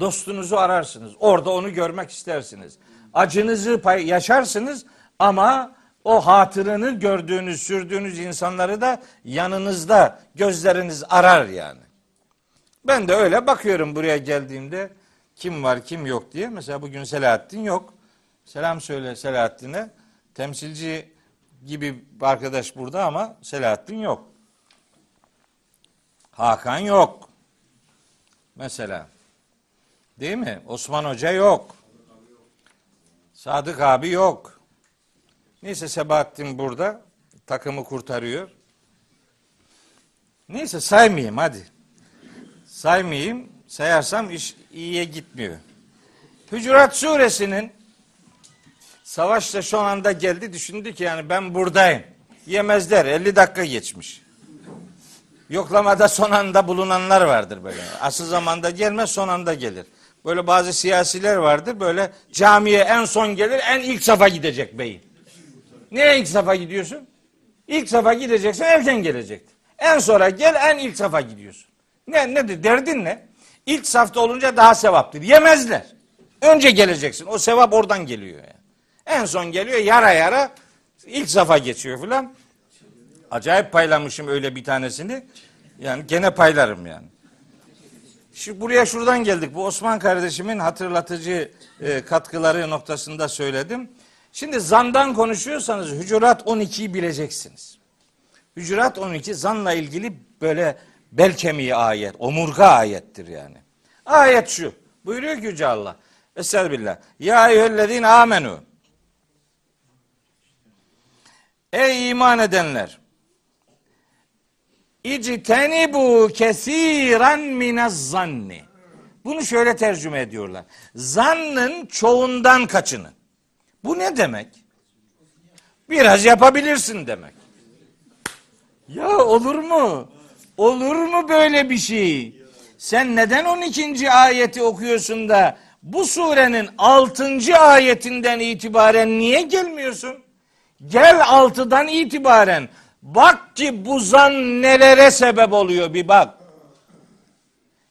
Dostunuzu ararsınız. Orada onu görmek istersiniz. Acınızı yaşarsınız ama o hatırını gördüğünüz, sürdüğünüz insanları da yanınızda gözleriniz arar yani. Ben de öyle bakıyorum buraya geldiğimde kim var kim yok diye. Mesela bugün Selahattin yok. Selam söyle Selahattin'e. Temsilci gibi bir arkadaş burada ama Selahattin yok. Hakan yok. Mesela. Değil mi? Osman Hoca yok. Sadık abi yok. Neyse Sebahattin burada. Takımı kurtarıyor. Neyse saymayayım hadi. Saymayayım. Sayarsam iş iyiye gitmiyor. Hücurat suresinin savaşta şu anda geldi düşündü ki yani ben buradayım. Yemezler 50 dakika geçmiş. Yoklamada son anda bulunanlar vardır böyle. Asıl zamanda gelmez son anda gelir. Böyle bazı siyasiler vardır böyle camiye en son gelir en ilk safa gidecek beyin. Niye ilk safa gidiyorsun? İlk safa gideceksen erken gelecektir. En sonra gel en ilk safa gidiyorsun. Ne nedir derdin ne? İlk safta olunca daha sevaptır. Yemezler. Önce geleceksin. O sevap oradan geliyor yani. En son geliyor yara yara ilk safa geçiyor filan. Acayip paylamışım öyle bir tanesini. Yani gene paylarım yani. Şimdi buraya şuradan geldik. Bu Osman kardeşimin hatırlatıcı e, katkıları noktasında söyledim. Şimdi zandan konuşuyorsanız Hücurat 12'yi bileceksiniz. Hücurat 12 zanla ilgili böyle bel kemiği ayet, omurga ayettir yani. Ayet şu. Buyuruyor ki Yüce Allah. Estağfirullah. Ya eyyühellezine amenu. Ey iman edenler. İctenibu kesiran minez zanni. Bunu şöyle tercüme ediyorlar. Zannın çoğundan kaçının. Bu ne demek? Biraz yapabilirsin demek. Ya olur mu? Olur mu böyle bir şey? Sen neden 12. ayeti okuyorsun da bu surenin 6. ayetinden itibaren niye gelmiyorsun? Gel 6'dan itibaren bak ki bu zan nelere sebep oluyor bir bak.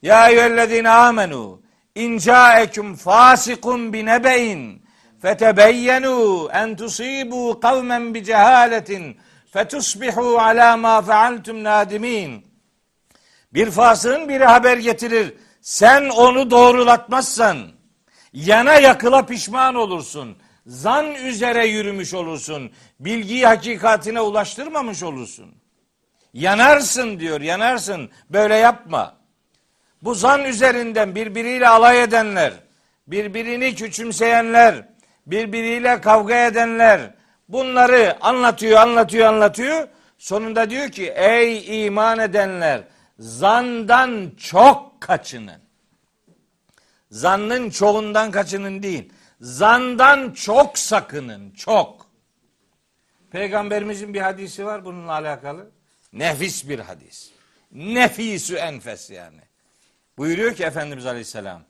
Ya eyyühellezine amenu in caekum fasikun binebeyin fetebeyyenu en tusibu kavmen bi cehaletin fetusbihu ala ma fealtum nadimin. Bir fasığın biri haber getirir. Sen onu doğrulatmazsan yana yakıla pişman olursun. Zan üzere yürümüş olursun. Bilgiyi hakikatine ulaştırmamış olursun. Yanarsın diyor, yanarsın. Böyle yapma. Bu zan üzerinden birbiriyle alay edenler, birbirini küçümseyenler, birbiriyle kavga edenler bunları anlatıyor, anlatıyor, anlatıyor. Sonunda diyor ki ey iman edenler zandan çok kaçının. Zannın çoğundan kaçının değil. Zandan çok sakının, çok. Peygamberimizin bir hadisi var bununla alakalı. Nefis bir hadis. Nefisü enfes yani. Buyuruyor ki Efendimiz Aleyhisselam.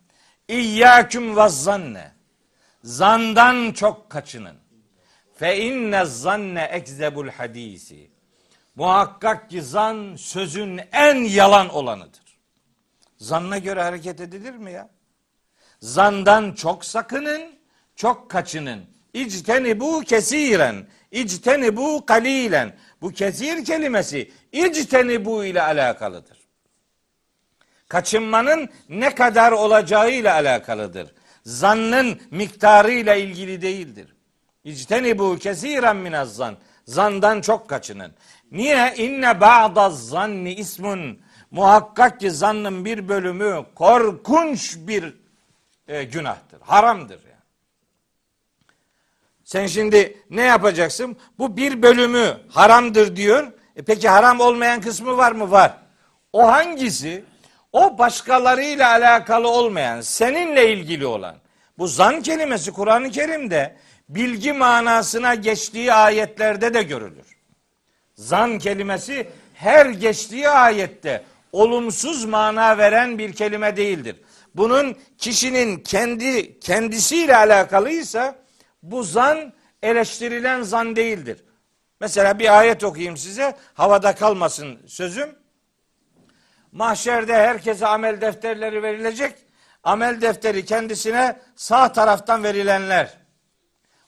İyyâküm ve zanne. Zandan çok kaçının. Fe inne zanne ekzebul hadisi. Muhakkak ki zan sözün en yalan olanıdır. Zanna göre hareket edilir mi ya? Zandan çok sakının, çok kaçının. İcteni bu kesiren, İcteni bu kalilen. Bu kesir kelimesi İcteni bu ile alakalıdır. Kaçınmanın ne kadar olacağı ile alakalıdır. Zannın miktarı ile ilgili değildir. İcteni bu kesiren minaz zan. Zandan çok kaçının. Niye? İnne ba'da zanni ismun. Muhakkak ki zannın bir bölümü korkunç bir e, günahtır. Haramdır yani. Sen şimdi ne yapacaksın? Bu bir bölümü haramdır diyor. E peki haram olmayan kısmı var mı? Var. O hangisi? O başkalarıyla alakalı olmayan, seninle ilgili olan. Bu zan kelimesi Kur'an-ı Kerim'de bilgi manasına geçtiği ayetlerde de görülür. Zan kelimesi her geçtiği ayette olumsuz mana veren bir kelime değildir. Bunun kişinin kendi kendisiyle alakalıysa bu zan eleştirilen zan değildir. Mesela bir ayet okuyayım size. Havada kalmasın sözüm. Mahşerde herkese amel defterleri verilecek. Amel defteri kendisine sağ taraftan verilenler.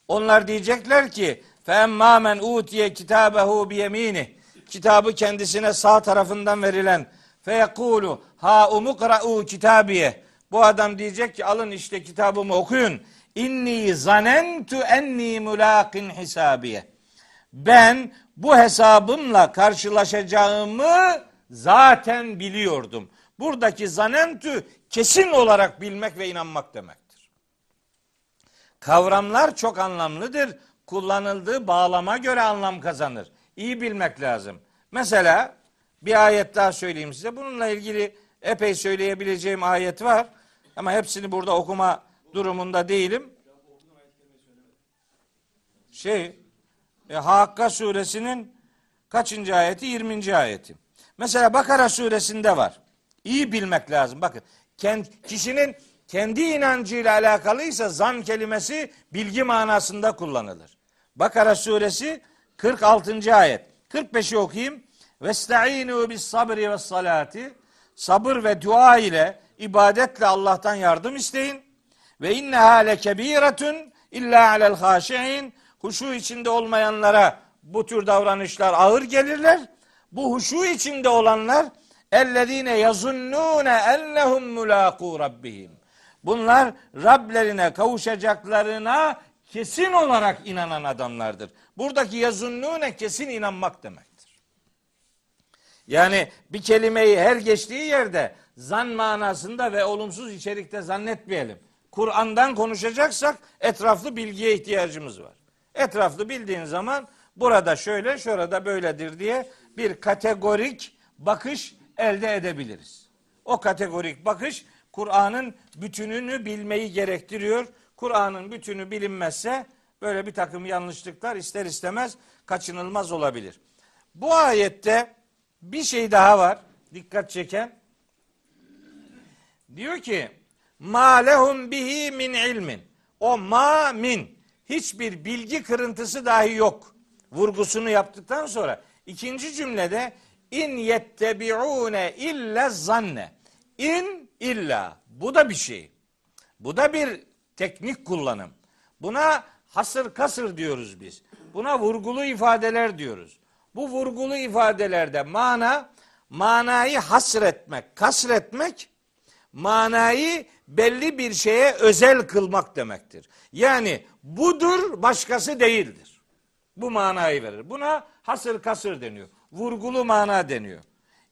Onlar diyecekler ki فَاَمَّا مَنْ اُوْتِيَ كِتَابَهُ بِيَم۪ينِهِ Kitabı kendisine sağ tarafından verilen فَيَقُولُ ha umukra'u kitabiye Bu adam diyecek ki alın işte kitabımı okuyun. İnni zanentu enni mulaqin hisabiye. Ben bu hesabımla karşılaşacağımı zaten biliyordum. Buradaki zanentü kesin olarak bilmek ve inanmak demektir. Kavramlar çok anlamlıdır. Kullanıldığı bağlama göre anlam kazanır. İyi bilmek lazım. Mesela bir ayet daha söyleyeyim size. Bununla ilgili epey söyleyebileceğim ayet var. Ama hepsini burada okuma durumunda değilim. Şey, e, Hakka suresinin kaçıncı ayeti? 20. ayeti. Mesela Bakara suresinde var. İyi bilmek lazım. Bakın kişinin kendi inancıyla alakalıysa zan kelimesi bilgi manasında kullanılır. Bakara suresi 46. ayet. 45'i okuyayım. Vestaînû bis sabri ve salati. Sabır ve dua ile ibadetle Allah'tan yardım isteyin. Ve inneha lekebiretun illa alel haşi'in. Huşu içinde olmayanlara bu tür davranışlar ağır gelirler. Bu huşu içinde olanlar ellezine yazunnune ennehum mulaqu rabbihim. Bunlar Rablerine kavuşacaklarına kesin olarak inanan adamlardır. Buradaki yazunnune kesin inanmak demektir. Yani bir kelimeyi her geçtiği yerde zan manasında ve olumsuz içerikte zannetmeyelim. Kur'an'dan konuşacaksak etraflı bilgiye ihtiyacımız var. Etraflı bildiğin zaman burada şöyle, şurada böyledir diye bir kategorik bakış elde edebiliriz. O kategorik bakış Kur'an'ın bütününü bilmeyi gerektiriyor. Kur'an'ın bütünü bilinmezse böyle bir takım yanlışlıklar ister istemez kaçınılmaz olabilir. Bu ayette bir şey daha var dikkat çeken. Diyor ki ma lehum bihi min ilmin. O ma min hiçbir bilgi kırıntısı dahi yok. Vurgusunu yaptıktan sonra ikinci cümlede in yettebiune illa zanne. İn illa. Bu da bir şey. Bu da bir teknik kullanım. Buna hasır kasır diyoruz biz. Buna vurgulu ifadeler diyoruz. Bu vurgulu ifadelerde mana manayı hasretmek, kasretmek manayı belli bir şeye özel kılmak demektir. Yani budur başkası değildir. Bu manayı verir. Buna hasır kasır deniyor. Vurgulu mana deniyor.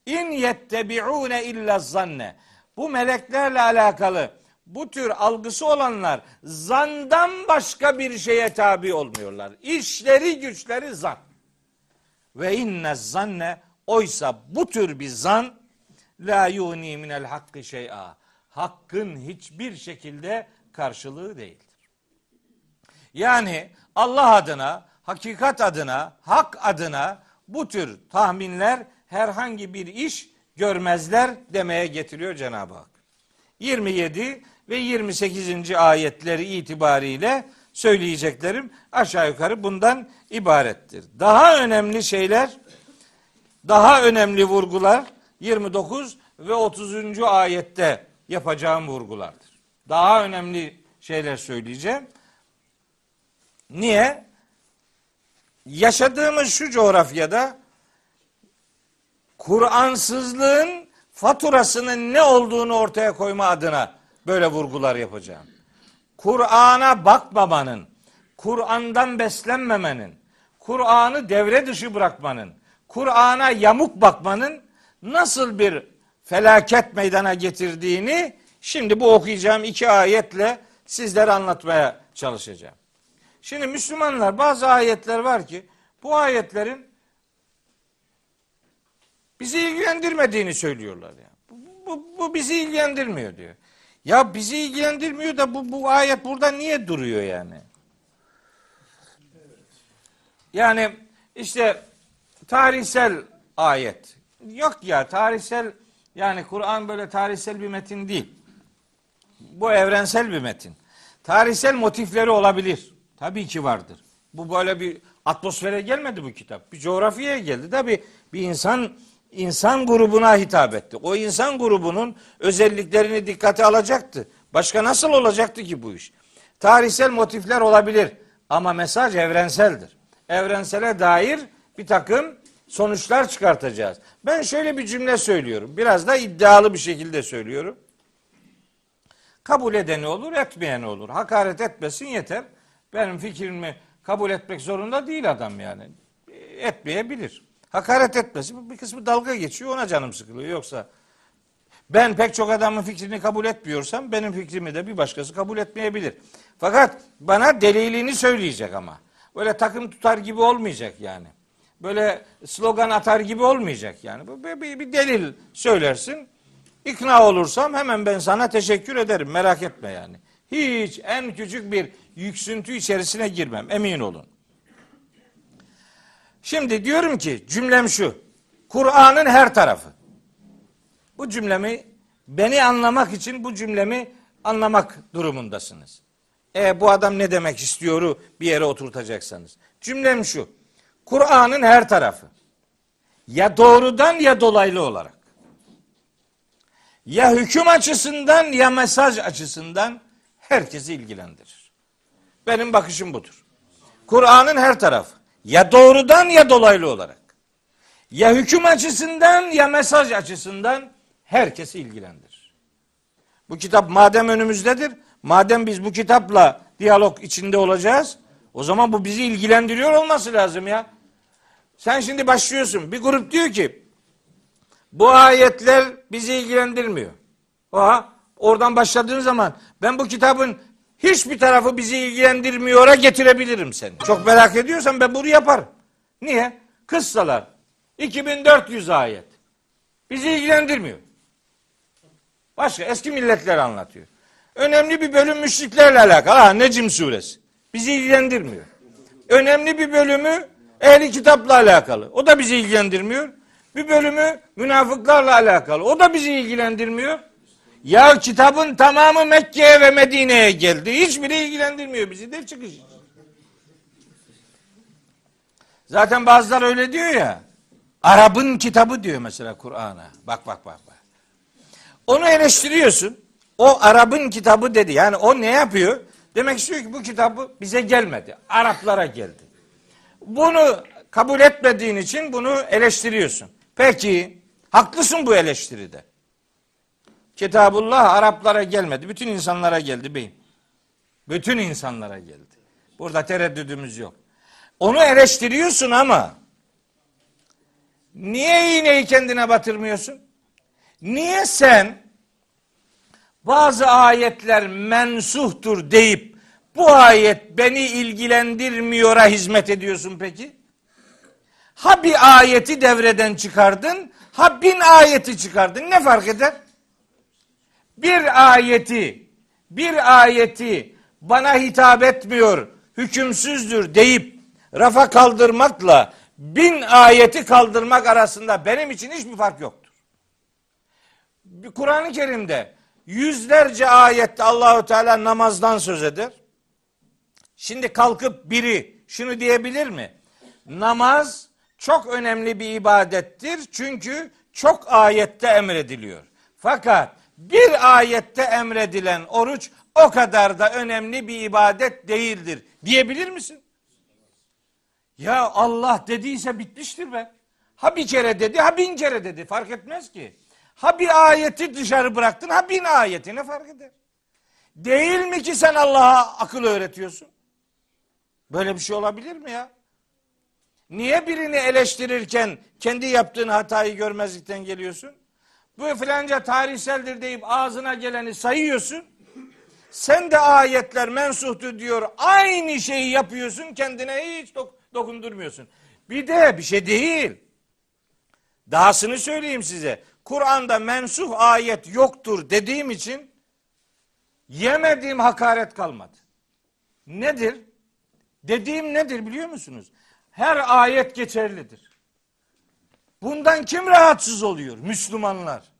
İn yettebi'une illa zanne. Bu meleklerle alakalı bu tür algısı olanlar zandan başka bir şeye tabi olmuyorlar. İşleri güçleri zan. Ve inne zanne oysa bu tür bir zan la yuni minel hakkı şey'a. Hakkın hiçbir şekilde karşılığı değildir. Yani Allah adına, hakikat adına, hak adına bu tür tahminler herhangi bir iş görmezler demeye getiriyor Cenab-ı Hak. 27 ve 28. ayetleri itibariyle söyleyeceklerim aşağı yukarı bundan ibarettir. Daha önemli şeyler, daha önemli vurgular 29 ve 30. ayette yapacağım vurgulardır. Daha önemli şeyler söyleyeceğim. Niye? Yaşadığımız şu coğrafyada Kur'ansızlığın faturasının ne olduğunu ortaya koyma adına böyle vurgular yapacağım. Kur'an'a bakmamanın, Kur'an'dan beslenmemenin, Kur'an'ı devre dışı bırakmanın, Kur'an'a yamuk bakmanın nasıl bir felaket meydana getirdiğini şimdi bu okuyacağım iki ayetle sizlere anlatmaya çalışacağım. Şimdi Müslümanlar bazı ayetler var ki bu ayetlerin bizi ilgilendirmediğini söylüyorlar ya. Bu, bu, bu bizi ilgilendirmiyor diyor. Ya bizi ilgilendirmiyor da bu, bu ayet burada niye duruyor yani? Yani işte tarihsel ayet. Yok ya tarihsel yani Kur'an böyle tarihsel bir metin değil. Bu evrensel bir metin. Tarihsel motifleri olabilir. Tabii ki vardır. Bu böyle bir atmosfere gelmedi bu kitap. Bir coğrafyaya geldi. Tabii bir insan insan grubuna hitap etti. O insan grubunun özelliklerini dikkate alacaktı. Başka nasıl olacaktı ki bu iş? Tarihsel motifler olabilir ama mesaj evrenseldir. Evrensele dair bir takım sonuçlar çıkartacağız. Ben şöyle bir cümle söylüyorum. Biraz da iddialı bir şekilde söylüyorum. Kabul edeni olur, etmeyeni olur. Hakaret etmesin yeter. Benim fikrimi kabul etmek zorunda değil adam yani. Etmeyebilir. Hakaret etmesin. Bir kısmı dalga geçiyor ona canım sıkılıyor. Yoksa ben pek çok adamın fikrini kabul etmiyorsam benim fikrimi de bir başkası kabul etmeyebilir. Fakat bana delilini söyleyecek ama. Böyle takım tutar gibi olmayacak yani. Böyle slogan atar gibi olmayacak yani. Bir, bir delil söylersin. İkna olursam hemen ben sana teşekkür ederim. Merak etme yani. Hiç en küçük bir yüksüntü içerisine girmem. Emin olun. Şimdi diyorum ki cümlem şu. Kur'an'ın her tarafı. Bu cümlemi beni anlamak için bu cümlemi anlamak durumundasınız. E bu adam ne demek istiyoru bir yere oturtacaksanız. Cümlem şu. Kur'an'ın her tarafı. Ya doğrudan ya dolaylı olarak. Ya hüküm açısından ya mesaj açısından herkesi ilgilendirir. Benim bakışım budur. Kur'an'ın her tarafı. Ya doğrudan ya dolaylı olarak. Ya hüküm açısından ya mesaj açısından herkesi ilgilendirir. Bu kitap madem önümüzdedir, madem biz bu kitapla diyalog içinde olacağız, o zaman bu bizi ilgilendiriyor olması lazım ya. Sen şimdi başlıyorsun. Bir grup diyor ki bu ayetler bizi ilgilendirmiyor. Oha, oradan başladığın zaman ben bu kitabın hiçbir tarafı bizi ilgilendirmiyora getirebilirim seni. Çok merak ediyorsan ben bunu yaparım. Niye? Kıssalar. 2400 ayet. Bizi ilgilendirmiyor. Başka eski milletler anlatıyor. Önemli bir bölüm müşriklerle alakalı. Ha Necim suresi. Bizi ilgilendirmiyor. Önemli bir bölümü ehli kitapla alakalı. O da bizi ilgilendirmiyor. Bir bölümü münafıklarla alakalı. O da bizi ilgilendirmiyor. Ya kitabın tamamı Mekke'ye ve Medine'ye geldi. Hiçbiri ilgilendirmiyor bizi de çıkış. Zaten bazılar öyle diyor ya. Arap'ın kitabı diyor mesela Kur'an'a. Bak bak bak bak. Onu eleştiriyorsun. O Arap'ın kitabı dedi. Yani o ne yapıyor? Demek istiyor ki bu kitabı bize gelmedi. Araplara geldi. Bunu kabul etmediğin için bunu eleştiriyorsun. Peki haklısın bu eleştiride. Kitabullah Araplara gelmedi. Bütün insanlara geldi beyim. Bütün insanlara geldi. Burada tereddüdümüz yok. Onu eleştiriyorsun ama niye iğneyi kendine batırmıyorsun? Niye sen bazı ayetler mensuhtur deyip bu ayet beni ilgilendirmiyora hizmet ediyorsun peki? Ha bir ayeti devreden çıkardın, ha bin ayeti çıkardın. Ne fark eder? Bir ayeti, bir ayeti bana hitap etmiyor, hükümsüzdür deyip rafa kaldırmakla bin ayeti kaldırmak arasında benim için hiçbir fark yoktur. Kur'an-ı Kerim'de yüzlerce ayette Allahu Teala namazdan söz eder. Şimdi kalkıp biri şunu diyebilir mi? Namaz çok önemli bir ibadettir. Çünkü çok ayette emrediliyor. Fakat bir ayette emredilen oruç o kadar da önemli bir ibadet değildir diyebilir misin? Ya Allah dediyse bitmiştir be. Ha bir kere dedi, ha bin kere dedi. Fark etmez ki. Ha bir ayeti dışarı bıraktın, ha bin ayeti ne fark eder? Değil mi ki sen Allah'a akıl öğretiyorsun? Böyle bir şey olabilir mi ya? Niye birini eleştirirken kendi yaptığın hatayı görmezlikten geliyorsun? Bu filanca tarihseldir deyip ağzına geleni sayıyorsun. Sen de ayetler mensuhtu diyor. Aynı şeyi yapıyorsun kendine hiç dok- dokundurmuyorsun. Bir de bir şey değil. Dahasını söyleyeyim size. Kur'an'da mensuh ayet yoktur dediğim için yemediğim hakaret kalmadı. Nedir? Dediğim nedir biliyor musunuz? Her ayet geçerlidir. Bundan kim rahatsız oluyor? Müslümanlar.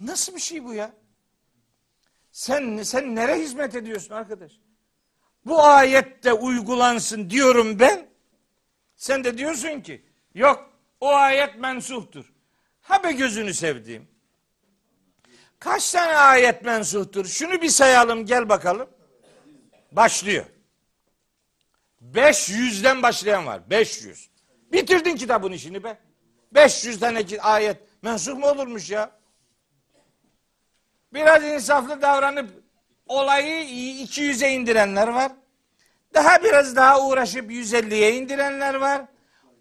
Nasıl bir şey bu ya? Sen sen nereye hizmet ediyorsun arkadaş? Bu ayette uygulansın diyorum ben. Sen de diyorsun ki yok o ayet mensuhtur. Ha be gözünü sevdiğim. Kaç tane ayet mensuhtur? Şunu bir sayalım gel bakalım. Başlıyor. 500'den başlayan var. 500. Bitirdin kitabın işini be. 500 tane ayet mensuh mu olurmuş ya? Biraz insaflı davranıp olayı 200'e indirenler var. Daha biraz daha uğraşıp 150'ye indirenler var.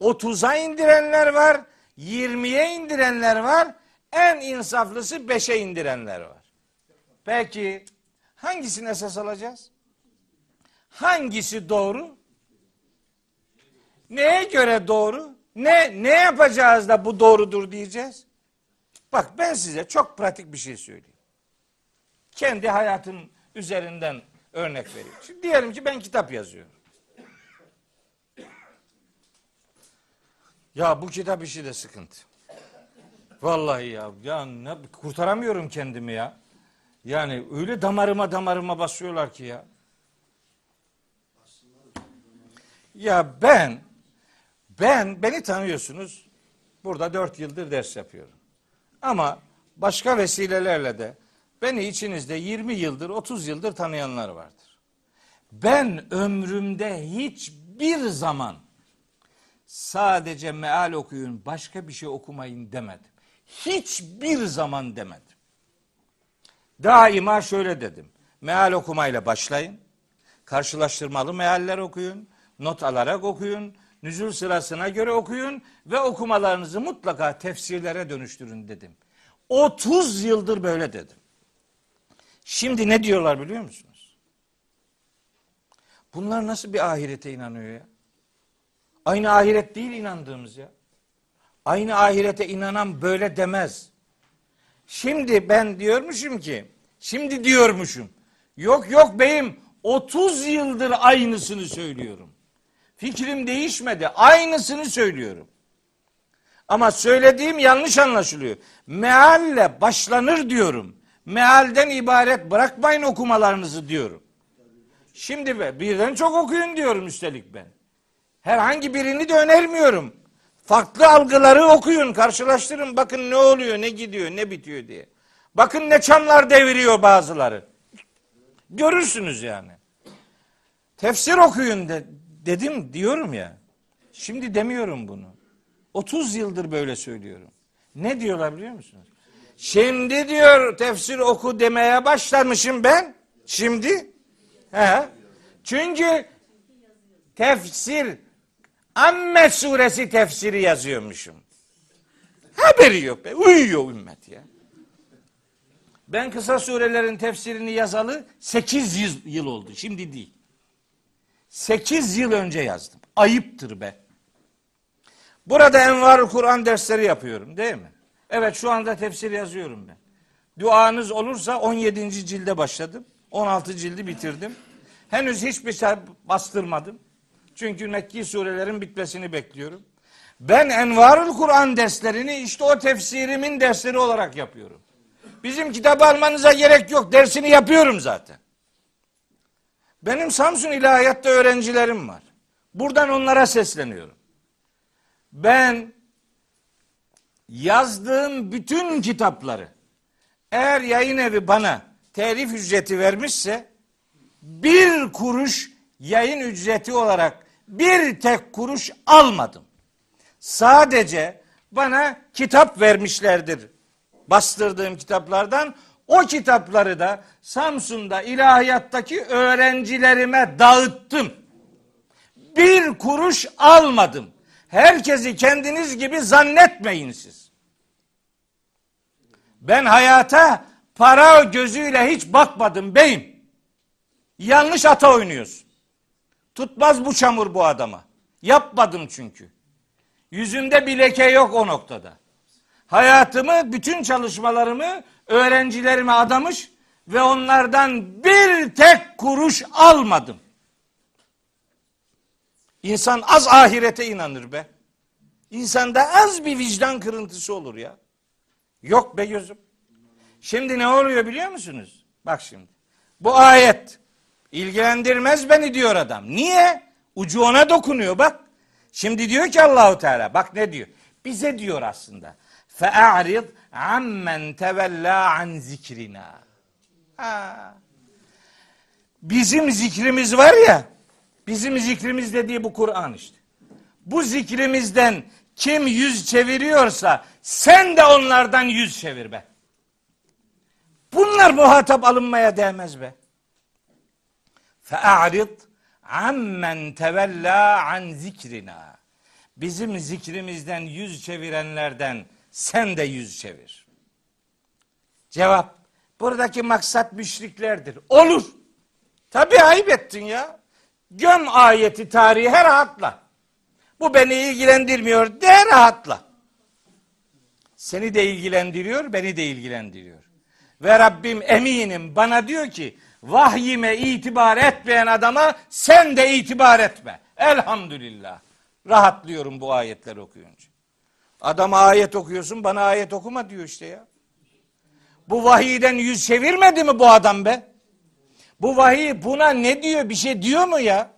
30'a indirenler var. 20'ye indirenler var. En insaflısı 5'e indirenler var. Peki hangisini esas alacağız? Hangisi doğru? Neye göre doğru? Ne ne yapacağız da bu doğrudur diyeceğiz? Bak ben size çok pratik bir şey söyleyeyim. Kendi hayatım üzerinden örnek vereyim. Şimdi diyelim ki ben kitap yazıyorum. Ya bu kitap işi de sıkıntı. Vallahi ya, ya ne, kurtaramıyorum kendimi ya. Yani öyle damarıma damarıma basıyorlar ki ya. Ya ben, ben, beni tanıyorsunuz. Burada dört yıldır ders yapıyorum. Ama başka vesilelerle de beni içinizde 20 yıldır, 30 yıldır tanıyanlar vardır. Ben ömrümde hiçbir zaman sadece meal okuyun, başka bir şey okumayın demedim. Hiçbir zaman demedim. Daima şöyle dedim. Meal okumayla başlayın. Karşılaştırmalı mealler okuyun. Not alarak okuyun. Nüzul sırasına göre okuyun. Ve okumalarınızı mutlaka tefsirlere dönüştürün dedim. 30 yıldır böyle dedim. Şimdi ne diyorlar biliyor musunuz? Bunlar nasıl bir ahirete inanıyor ya? Aynı ahiret değil inandığımız ya. Aynı ahirete inanan böyle demez. Şimdi ben diyormuşum ki, şimdi diyormuşum. Yok yok beyim 30 yıldır aynısını söylüyorum. Fikrim değişmedi. Aynısını söylüyorum. Ama söylediğim yanlış anlaşılıyor. Mealle başlanır diyorum. Mealden ibaret bırakmayın okumalarınızı diyorum. Şimdi be, birden çok okuyun diyorum üstelik ben. Herhangi birini de önermiyorum. Farklı algıları okuyun, karşılaştırın. Bakın ne oluyor, ne gidiyor, ne bitiyor diye. Bakın ne çamlar deviriyor bazıları. Görürsünüz yani. Tefsir okuyun de, dedim diyorum ya. Şimdi demiyorum bunu. 30 yıldır böyle söylüyorum. Ne diyorlar biliyor musunuz? Şimdi diyor tefsir oku demeye başlamışım ben. Şimdi. He. Çünkü tefsir Amme suresi tefsiri yazıyormuşum. Haberi yok be. Uyuyor ümmet ya. Ben kısa surelerin tefsirini yazalı 8 yıl, oldu. Şimdi değil. 8 yıl önce yazdım. Ayıptır be. Burada envar Kur'an dersleri yapıyorum değil mi? Evet şu anda tefsir yazıyorum ben. Duanız olursa 17. cilde başladım. 16 cildi bitirdim. Henüz hiçbir şey bastırmadım. Çünkü Mekki surelerin bitmesini bekliyorum. Ben Envarul Kur'an derslerini işte o tefsirimin dersleri olarak yapıyorum. Bizim kitabı almanıza gerek yok. Dersini yapıyorum zaten. Benim Samsun İlahiyat'ta öğrencilerim var. Buradan onlara sesleniyorum. Ben yazdığım bütün kitapları eğer yayın evi bana telif ücreti vermişse bir kuruş yayın ücreti olarak bir tek kuruş almadım. Sadece bana kitap vermişlerdir. Bastırdığım kitaplardan o kitapları da Samsun'da ilahiyattaki öğrencilerime dağıttım. Bir kuruş almadım. Herkesi kendiniz gibi zannetmeyin siz. Ben hayata para gözüyle hiç bakmadım beyim. Yanlış ata oynuyorsun. Tutmaz bu çamur bu adama. Yapmadım çünkü. Yüzünde bir leke yok o noktada. Hayatımı, bütün çalışmalarımı öğrencilerime adamış ve onlardan bir tek kuruş almadım. İnsan az ahirete inanır be. İnsanda az bir vicdan kırıntısı olur ya. Yok be gözüm. Şimdi ne oluyor biliyor musunuz? Bak şimdi. Bu ayet ilgilendirmez beni diyor adam. Niye? Ucu ona dokunuyor bak. Şimdi diyor ki Allahu Teala bak ne diyor? Bize diyor aslında. Fe'arid ammen tevella an zikrina. Ha. Bizim zikrimiz var ya, bizim zikrimiz dediği bu Kur'an işte. Bu zikrimizden kim yüz çeviriyorsa sen de onlardan yüz çevir be. Bunlar muhatap alınmaya değmez be. Fe'arid ammen tevella an zikrina. Bizim zikrimizden yüz çevirenlerden sen de yüz çevir. Cevap, buradaki maksat müşriklerdir. Olur. Tabi ayıp ettin ya. Göm ayeti tarihe rahatla. Bu beni ilgilendirmiyor de rahatla. Seni de ilgilendiriyor, beni de ilgilendiriyor. Ve Rabbim eminim bana diyor ki vahyime itibar etmeyen adama sen de itibar etme. Elhamdülillah. Rahatlıyorum bu ayetleri okuyunca. Adama ayet okuyorsun bana ayet okuma diyor işte ya. Bu vahiyden yüz çevirmedi mi bu adam be? Bu vahiy buna ne diyor bir şey diyor mu ya?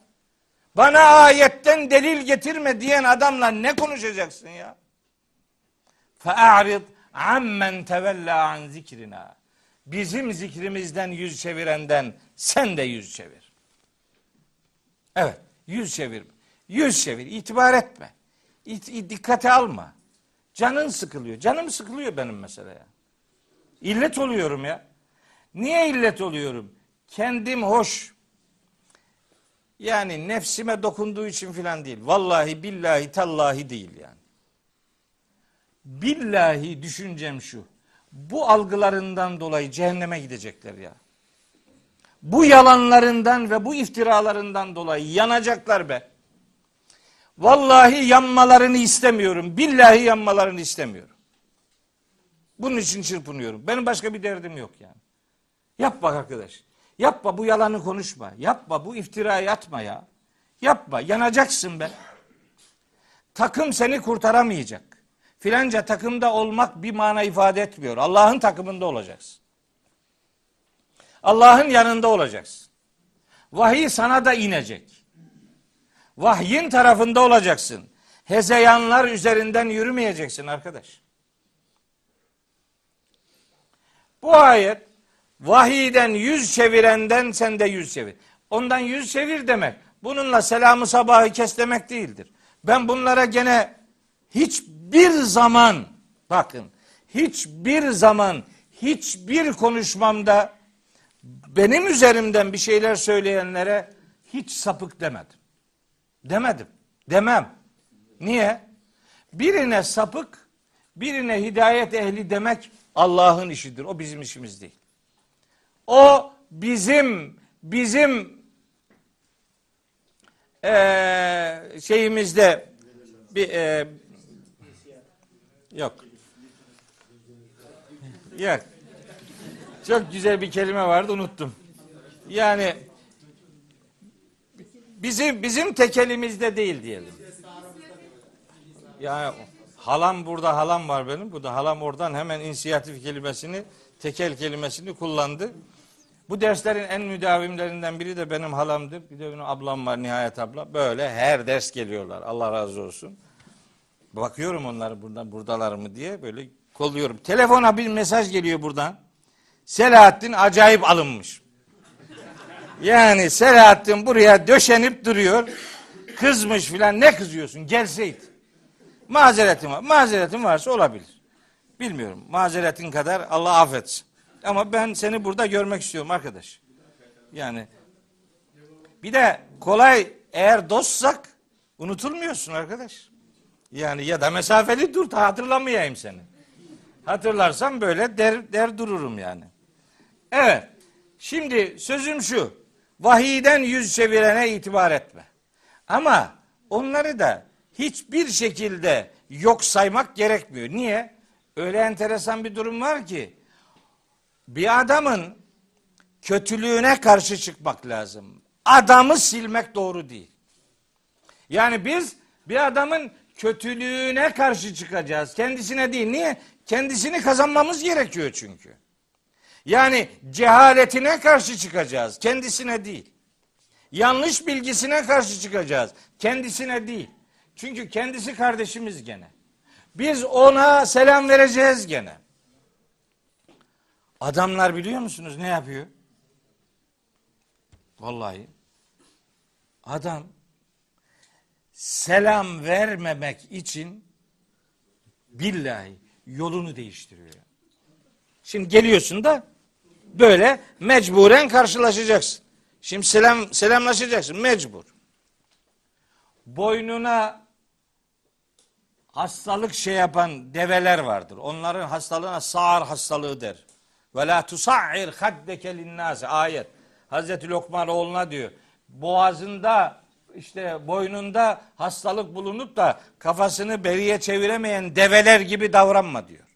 Bana ayetten delil getirme diyen adamla ne konuşacaksın ya? Fe'arid ammen tevella an zikrina. Bizim zikrimizden yüz çevirenden sen de yüz çevir. Evet, yüz çevir. Yüz çevir, itibar etme. İt, dikkate alma. Canın sıkılıyor. Canım sıkılıyor benim mesela ya. İllet oluyorum ya. Niye illet oluyorum? Kendim hoş. Yani nefsime dokunduğu için filan değil. Vallahi billahi tallahi değil yani. Billahi düşüncem şu. Bu algılarından dolayı cehenneme gidecekler ya. Bu yalanlarından ve bu iftiralarından dolayı yanacaklar be. Vallahi yanmalarını istemiyorum. Billahi yanmalarını istemiyorum. Bunun için çırpınıyorum. Benim başka bir derdim yok yani. Yapma arkadaş. Yapma bu yalanı konuşma. Yapma bu iftirayı atma ya. Yapma yanacaksın be. Takım seni kurtaramayacak. Filanca takımda olmak bir mana ifade etmiyor. Allah'ın takımında olacaksın. Allah'ın yanında olacaksın. Vahiy sana da inecek. Vahyin tarafında olacaksın. Hezeyanlar üzerinden yürümeyeceksin arkadaş. Bu ayet vahiyden yüz çevirenden sen de yüz çevir. ondan yüz çevir demek. Bununla selamı sabahı kes demek değildir. Ben bunlara gene hiçbir zaman bakın hiçbir zaman hiçbir konuşmamda benim üzerimden bir şeyler söyleyenlere hiç sapık demedim. Demedim. Demem. Niye? Birine sapık, birine hidayet ehli demek Allah'ın işidir. O bizim işimiz değil. O bizim bizim ee, şeyimizde bir ee, yok. Yok. Çok güzel bir kelime vardı unuttum. Yani bizim bizim tekelimizde değil diyelim. Yani halam burada halam var benim. Bu da halam oradan hemen inisiyatif kelimesini tekel kelimesini kullandı. Bu derslerin en müdavimlerinden biri de benim halamdır. Bir de benim ablam var Nihayet abla. Böyle her ders geliyorlar. Allah razı olsun. Bakıyorum onları buradan buradalar mı diye böyle kolluyorum. Telefona bir mesaj geliyor buradan. Selahattin acayip alınmış. Yani Selahattin buraya döşenip duruyor. Kızmış filan ne kızıyorsun gelseydi. Mazeretim var. Mazeretin varsa olabilir. Bilmiyorum. Mazeretin kadar Allah affetsin. Ama ben seni burada görmek istiyorum arkadaş. Yani bir de kolay eğer dostsak unutulmuyorsun arkadaş. Yani ya da mesafeli dur da hatırlamayayım seni. Hatırlarsam böyle der, der dururum yani. Evet. Şimdi sözüm şu. Vahiyden yüz çevirene itibar etme. Ama onları da hiçbir şekilde yok saymak gerekmiyor. Niye? Öyle enteresan bir durum var ki bir adamın kötülüğüne karşı çıkmak lazım. Adamı silmek doğru değil. Yani biz bir adamın kötülüğüne karşı çıkacağız. Kendisine değil. Niye? Kendisini kazanmamız gerekiyor çünkü. Yani cehaletine karşı çıkacağız. Kendisine değil. Yanlış bilgisine karşı çıkacağız. Kendisine değil. Çünkü kendisi kardeşimiz gene. Biz ona selam vereceğiz gene. Adamlar biliyor musunuz ne yapıyor? Vallahi adam selam vermemek için billahi yolunu değiştiriyor. Şimdi geliyorsun da böyle mecburen karşılaşacaksın. Şimdi selam selamlaşacaksın mecbur. Boynuna hastalık şey yapan develer vardır. Onların hastalığına sağır hastalığı der. Ve la tusa'ir haddeke linnâse ayet. Hazreti Lokman oğluna diyor. Boğazında işte boynunda hastalık bulunup da kafasını beriye çeviremeyen develer gibi davranma diyor.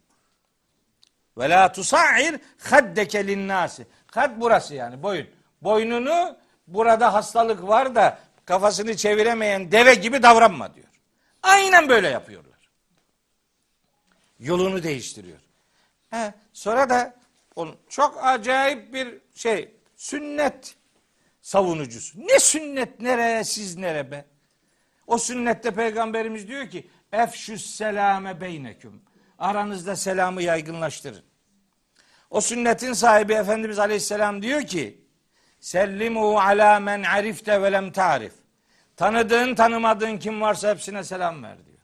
Ve la tusa'ir haddeke linnâsi. Had burası yani boyun. Boynunu burada hastalık var da kafasını çeviremeyen deve gibi davranma diyor. Aynen böyle yapıyorlar. Yolunu değiştiriyor. He, sonra da onun çok acayip bir şey sünnet savunucusu. Ne sünnet nereye siz nere be? O sünnette peygamberimiz diyor ki efşüs selame beyneküm. Aranızda selamı yaygınlaştırın. O sünnetin sahibi Efendimiz Aleyhisselam diyor ki sellimu ala men arifte ve lem tarif. Tanıdığın tanımadığın kim varsa hepsine selam ver diyor.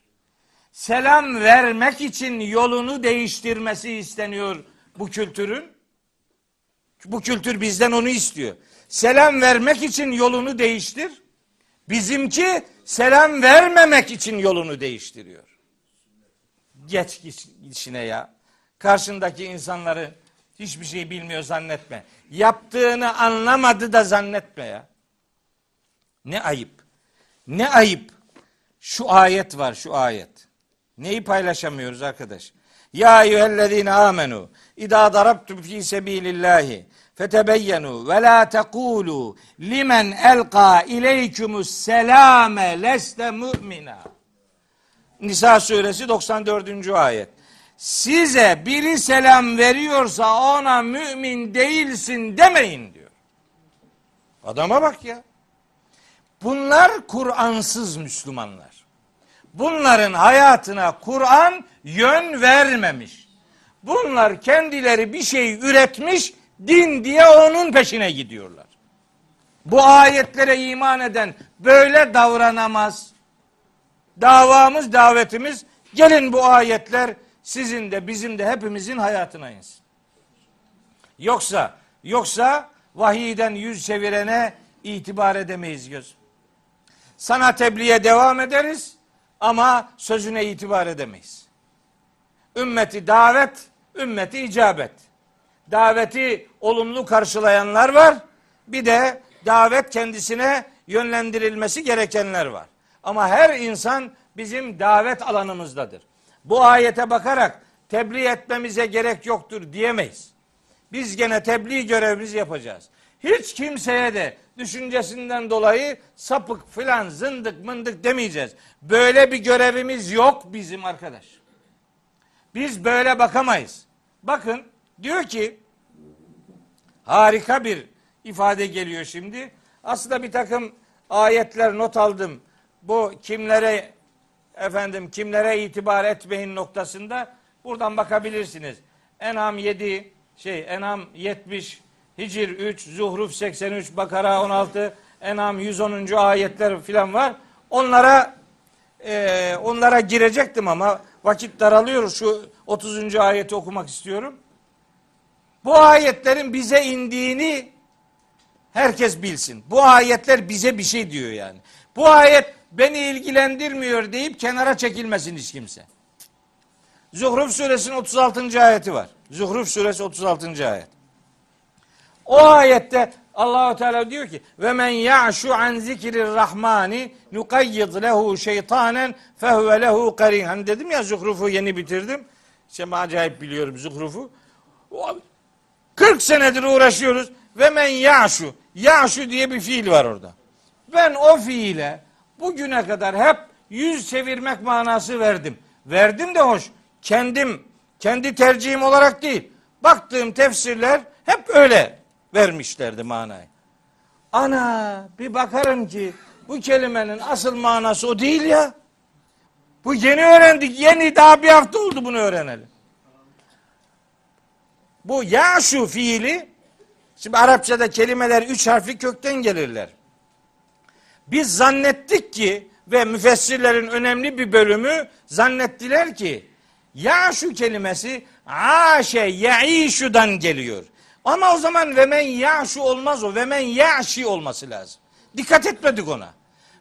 Selam vermek için yolunu değiştirmesi isteniyor bu kültürün. Bu kültür bizden onu istiyor. Selam vermek için yolunu değiştir. Bizimki selam vermemek için yolunu değiştiriyor. Geç işine ya. Karşındaki insanları hiçbir şey bilmiyor zannetme. Yaptığını anlamadı da zannetme ya. Ne ayıp. Ne ayıp. Şu ayet var şu ayet. Neyi paylaşamıyoruz arkadaş? Ya eyyühellezine amenu İdâ darabtum fî sebîlillâhi fetebeyyenu ve la tekulu limen elqa ileykumus selame leste mu'mina. Nisa suresi 94. ayet. Size biri selam veriyorsa ona mümin değilsin demeyin diyor. Adama bak ya. Bunlar Kur'ansız Müslümanlar. Bunların hayatına Kur'an yön vermemiş. Bunlar kendileri bir şey üretmiş, din diye onun peşine gidiyorlar. Bu ayetlere iman eden böyle davranamaz. Davamız, davetimiz gelin bu ayetler sizin de bizim de hepimizin hayatına insin. Yoksa yoksa vahiyden yüz çevirene itibar edemeyiz göz. Sana tebliğe devam ederiz ama sözüne itibar edemeyiz. Ümmeti davet, ümmeti icabet. Daveti olumlu karşılayanlar var. Bir de davet kendisine yönlendirilmesi gerekenler var. Ama her insan bizim davet alanımızdadır. Bu ayete bakarak tebliğ etmemize gerek yoktur diyemeyiz. Biz gene tebliğ görevimizi yapacağız. Hiç kimseye de düşüncesinden dolayı sapık filan zındık mındık demeyeceğiz. Böyle bir görevimiz yok bizim arkadaş. Biz böyle bakamayız. Bakın diyor ki harika bir ifade geliyor şimdi. Aslında bir takım ayetler not aldım. Bu kimlere efendim kimlere itibar etmeyin noktasında buradan bakabilirsiniz. En'am 7 şey En'am 70 Hicr 3 Zuhruf 83 Bakara 16 En'am 110. ayetler filan var. Onlara e, onlara girecektim ama vakit daralıyor. Şu 30. ayeti okumak istiyorum. Bu ayetlerin bize indiğini herkes bilsin. Bu ayetler bize bir şey diyor yani. Bu ayet beni ilgilendirmiyor deyip kenara çekilmesin hiç kimse. Zuhruf suresinin 36. ayeti var. Zuhruf suresi 36. ayet. O ayette Allahu Teala diyor ki ve men ya'şu an zikrir rahmani nukayyid lehu şeytanen fehuve lehu karin. Hani dedim ya Zuhruf'u yeni bitirdim. İşte acayip biliyorum Zuhruf'u. 40 senedir uğraşıyoruz ve men ya'şu. Ya'şu diye bir fiil var orada. Ben o fiile bugüne kadar hep yüz çevirmek manası verdim. Verdim de hoş. Kendim, kendi tercihim olarak değil. Baktığım tefsirler hep öyle vermişlerdi manayı. Ana bir bakarım ki bu kelimenin asıl manası o değil ya. Bu yeni öğrendik. Yeni daha bir hafta oldu bunu öğrenelim. Bu ya şu fiili şimdi Arapçada kelimeler üç harfli kökten gelirler. Biz zannettik ki ve müfessirlerin önemli bir bölümü zannettiler ki ya şu kelimesi aşe yaişudan geliyor. Ama o zaman ve men yaşu olmaz o. Ve men yaşi olması lazım. Dikkat etmedik ona.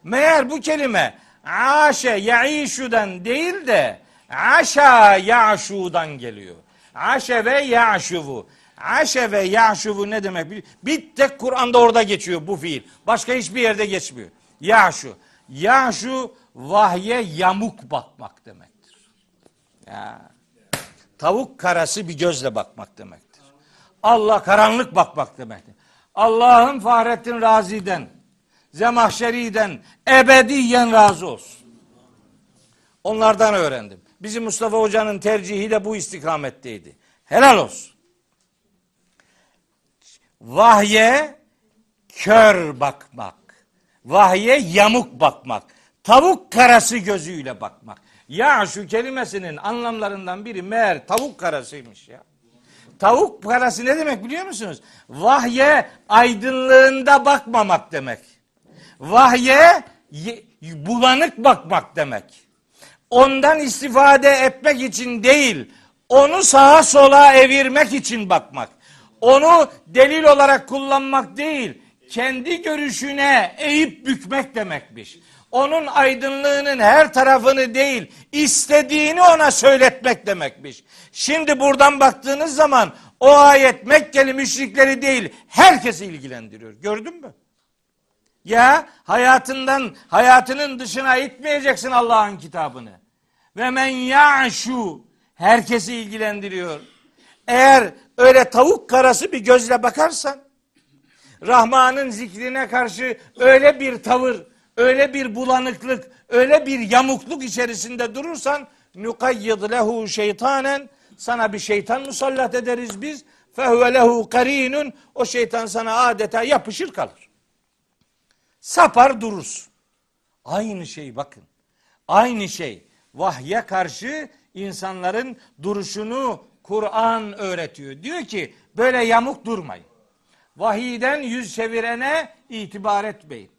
Meğer bu kelime aşe yaişudan değil de aşa yaşudan geliyor. Aşe ve yaşuvu. Aşe ve yaşuvu ne demek? Bir tek Kur'an'da orada geçiyor bu fiil. Başka hiçbir yerde geçmiyor. Yaşu. Yaşu vahye yamuk bakmak demektir. Ya. Tavuk karası bir gözle bakmak demektir. Allah karanlık bakmak demektir. Allah'ın Fahrettin Razi'den, Zemahşeri'den ebediyen razı olsun. Onlardan öğrendim. Bizim Mustafa Hoca'nın tercihi de bu istikametteydi. Helal olsun. Vahye kör bakmak. Vahye yamuk bakmak. Tavuk karası gözüyle bakmak. Ya şu kelimesinin anlamlarından biri meğer tavuk karasıymış ya. Tavuk karası ne demek biliyor musunuz? Vahye aydınlığında bakmamak demek. Vahye bulanık bakmak demek. Ondan istifade etmek için değil, onu sağa sola evirmek için bakmak. Onu delil olarak kullanmak değil, kendi görüşüne eğip bükmek demekmiş. Onun aydınlığının her tarafını değil, istediğini ona söyletmek demekmiş. Şimdi buradan baktığınız zaman o ayet Mekkeli müşrikleri değil, herkesi ilgilendiriyor. Gördün mü? Ya hayatından, hayatının dışına itmeyeceksin Allah'ın kitabını. Ve men ya'şu herkesi ilgilendiriyor. Eğer öyle tavuk karası bir gözle bakarsan, Rahman'ın zikrine karşı öyle bir tavır, öyle bir bulanıklık, öyle bir yamukluk içerisinde durursan nukayyid lehu şeytanen sana bir şeytan musallat ederiz biz. Fehuve lehu karinun o şeytan sana adeta yapışır kalır. Sapar durursun. Aynı şey bakın. Aynı şey. Vahye karşı insanların duruşunu Kur'an öğretiyor. Diyor ki böyle yamuk durmayın. Vahiyden yüz çevirene itibar etmeyin.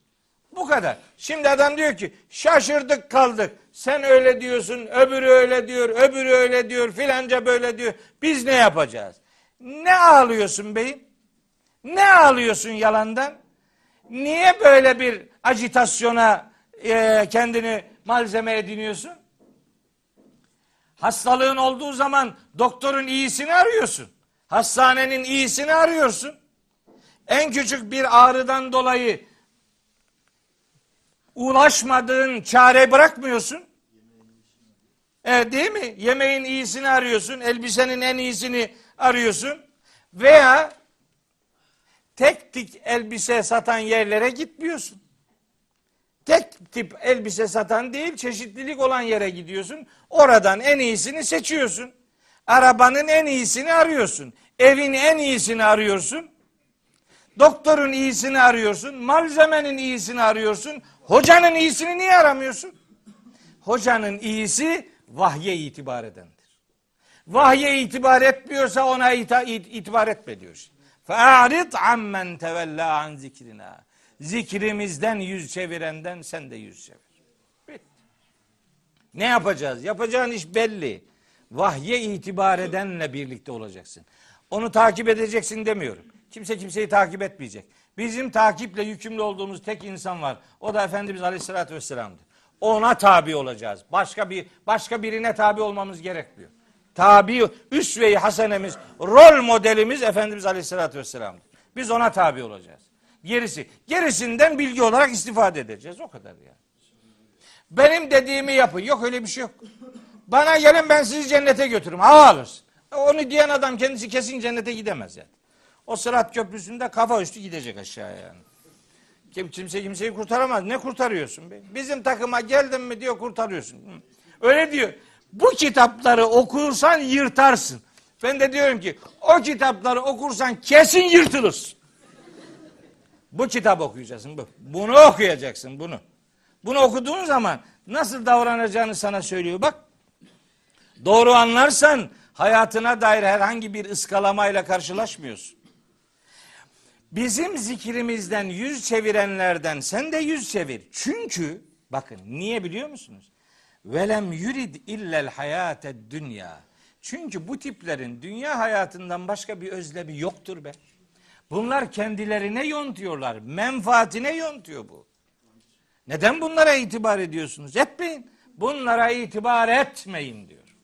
Bu kadar. Şimdi adam diyor ki şaşırdık kaldık. Sen öyle diyorsun, öbürü öyle diyor, öbürü öyle diyor, filanca böyle diyor. Biz ne yapacağız? Ne ağlıyorsun beyim? Ne ağlıyorsun yalandan? Niye böyle bir acitasyona e, kendini malzeme ediniyorsun? Hastalığın olduğu zaman doktorun iyisini arıyorsun. Hastanenin iyisini arıyorsun. En küçük bir ağrıdan dolayı ulaşmadığın çare bırakmıyorsun. Evet değil mi? Yemeğin iyisini arıyorsun, elbisenin en iyisini arıyorsun veya tek tip elbise satan yerlere gitmiyorsun. Tek tip elbise satan değil, çeşitlilik olan yere gidiyorsun. Oradan en iyisini seçiyorsun. Arabanın en iyisini arıyorsun. Evin en iyisini arıyorsun. Doktorun iyisini arıyorsun. Malzemenin iyisini arıyorsun. Hocanın iyisini niye aramıyorsun? Hocanın iyisi vahye itibar edendir. Vahye itibar etmiyorsa ona ita, it, itibar etme diyor. Fa'rid ammen tevella an zikrina. Zikrimizden yüz çevirenden sen de yüz çevir. Ne yapacağız? Yapacağın iş belli. Vahye itibar edenle birlikte olacaksın. Onu takip edeceksin demiyorum. Kimse kimseyi takip etmeyecek. Bizim takiple yükümlü olduğumuz tek insan var. O da Efendimiz Aleyhisselatü Vesselam'dır. Ona tabi olacağız. Başka bir başka birine tabi olmamız gerekmiyor. Tabi, üsve-i hasenemiz, rol modelimiz Efendimiz Aleyhisselatü Vesselam'dır. Biz ona tabi olacağız. Gerisi, gerisinden bilgi olarak istifade edeceğiz. O kadar yani. Benim dediğimi yapın. Yok öyle bir şey yok. Bana gelin ben sizi cennete götürürüm. Hava alırsın. Onu diyen adam kendisi kesin cennete gidemez yani. O sırat köprüsünde kafa üstü gidecek aşağıya yani. Kim, kimse kimseyi kurtaramaz. Ne kurtarıyorsun be? Bizim takıma geldin mi diyor kurtarıyorsun. Öyle diyor. Bu kitapları okursan yırtarsın. Ben de diyorum ki o kitapları okursan kesin yırtılırsın. Bu kitap okuyacaksın. Bu. Bunu okuyacaksın bunu. Bunu okuduğun zaman nasıl davranacağını sana söylüyor. Bak doğru anlarsan hayatına dair herhangi bir ıskalamayla karşılaşmıyorsun. Bizim zikrimizden yüz çevirenlerden sen de yüz çevir. Çünkü bakın niye biliyor musunuz? Velem yurid illel hayate dünya. Çünkü bu tiplerin dünya hayatından başka bir özlemi yoktur be. Bunlar kendilerine yontuyorlar. Menfaatine yontuyor bu. Neden bunlara itibar ediyorsunuz? Etmeyin. Bunlara itibar etmeyin diyor.